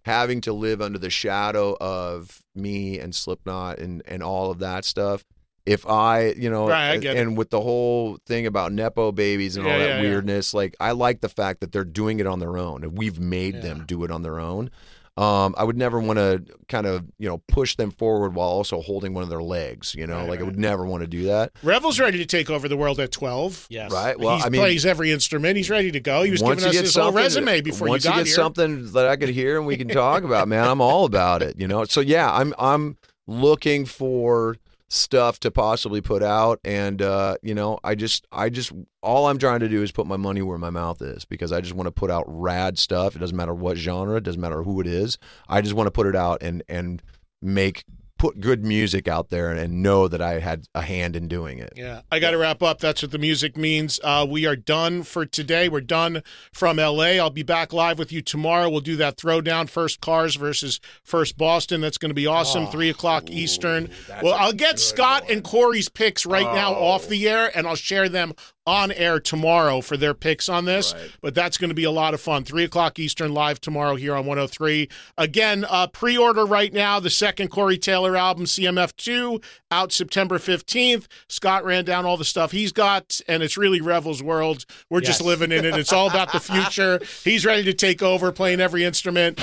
having to live under the shadow of me and Slipknot and and all of that stuff. If I, you know, Right, I get and with the whole thing about nepo babies and all that yeah, yeah. weirdness, like I like the fact that they're doing it on their own, and we've made them do it on their own. Um, I would never want to kind of you know push them forward while also holding one of their legs. You know, like I would never want to do that. Revel's ready to take over the world at 12. Yes. Right. Well, he I mean, plays every instrument. He's ready to go. He was giving us his whole resume before once you got get here. something that I could hear and we can talk about, man, I'm all about it. You know. So yeah, I'm I'm looking for stuff to possibly put out. And uh you know i just i just all i'm trying to do is put my money where my mouth is because i just want to put out rad stuff. It doesn't matter what genre it doesn't matter who it is. I just want to put it out and and make put good music out there and know that i had a hand in doing it Yeah, I got to wrap up. That's what the music means. Uh, we are done for today. We're done from LA. I'll be back live with you tomorrow. We'll do that throwdown first Cars versus first Boston. That's going to be awesome. Three o'clock Eastern. Well, I'll get Scott and Corey's picks right now off the air, and I'll share them on air tomorrow for their picks on this, but that's going to be a lot of fun. Three o'clock Eastern live tomorrow here on 103. Again, uh, pre order right now the second Corey Taylor album, CMF2, out September 15th. Scott ran down all the stuff he's got, and it's really Revel's world. We're just living in it. It's all about the future. He's ready to take over, playing every instrument.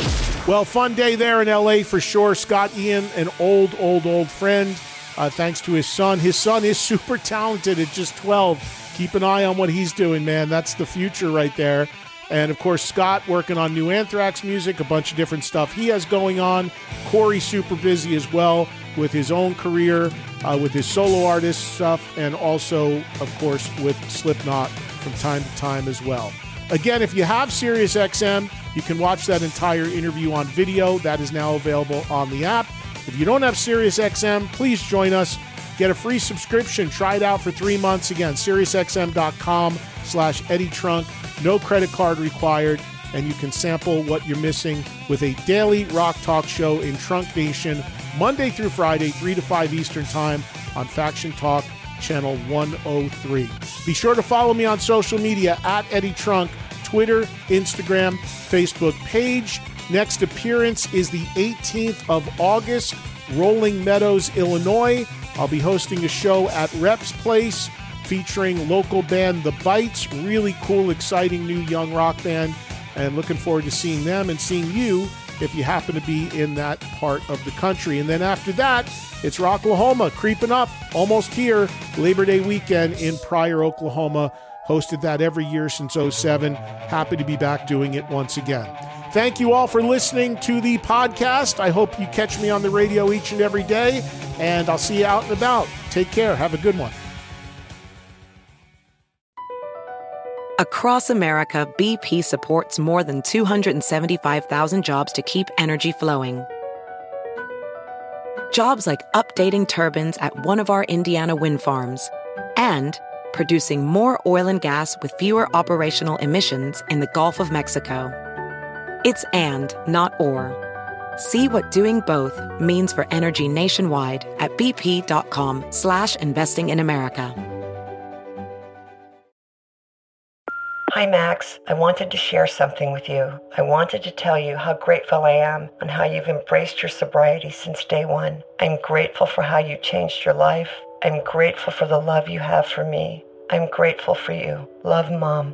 Well, fun day there in LA for sure. Scott Ian, an old, old, old friend. Uh, thanks to his son. His son is super talented at just 12. Keep an eye on what he's doing, man. That's the future right there. And of course, Scott working on new Anthrax music, a bunch of different stuff he has going on. Corey super busy as well with his own career, uh, with his solo artist stuff, and also, of course, with Slipknot from time to time as well. Again, if you have SiriusXM, you can watch that entire interview on video. That is now available on the app. If you don't have SiriusXM, please join us. Get a free subscription. Try it out for three months. Again, SiriusXM.com slash Eddie Trunk. No credit card required. And you can sample what you're missing with a daily rock talk show in Trunk Nation, Monday through Friday, 3 to 5 Eastern Time on Faction Talk Channel 103. Be sure to follow me on social media at Eddie Trunk, Twitter, Instagram, Facebook page. Next appearance is the 18th of August, Rolling Meadows, Illinois. I'll be hosting a show at Reps Place featuring local band The Bites. Really cool, exciting new young rock band. And looking forward to seeing them and seeing you if you happen to be in that part of the country. And then after that, it's Rocklahoma creeping up, almost here, Labor Day weekend in Pryor, Oklahoma. Hosted that every year since 07. Happy to be back doing it once again. Thank you all for listening to the podcast. I hope you catch me on the radio each and every day, and I'll see you out and about. Take care. Have a good one. Across America, BP supports more than 275,000 jobs to keep energy flowing. Jobs like updating turbines at one of our Indiana wind farms and producing more oil and gas with fewer operational emissions in the Gulf of Mexico. It's and, not or. See what doing both means for energy nationwide at bp.com slash investing in America. Hi, Max. I wanted to share something with you. I wanted to tell you how grateful I am and how you've embraced your sobriety since day one. I'm grateful for how you changed your life. I'm grateful for the love you have for me. I'm grateful for you. Love, Mom.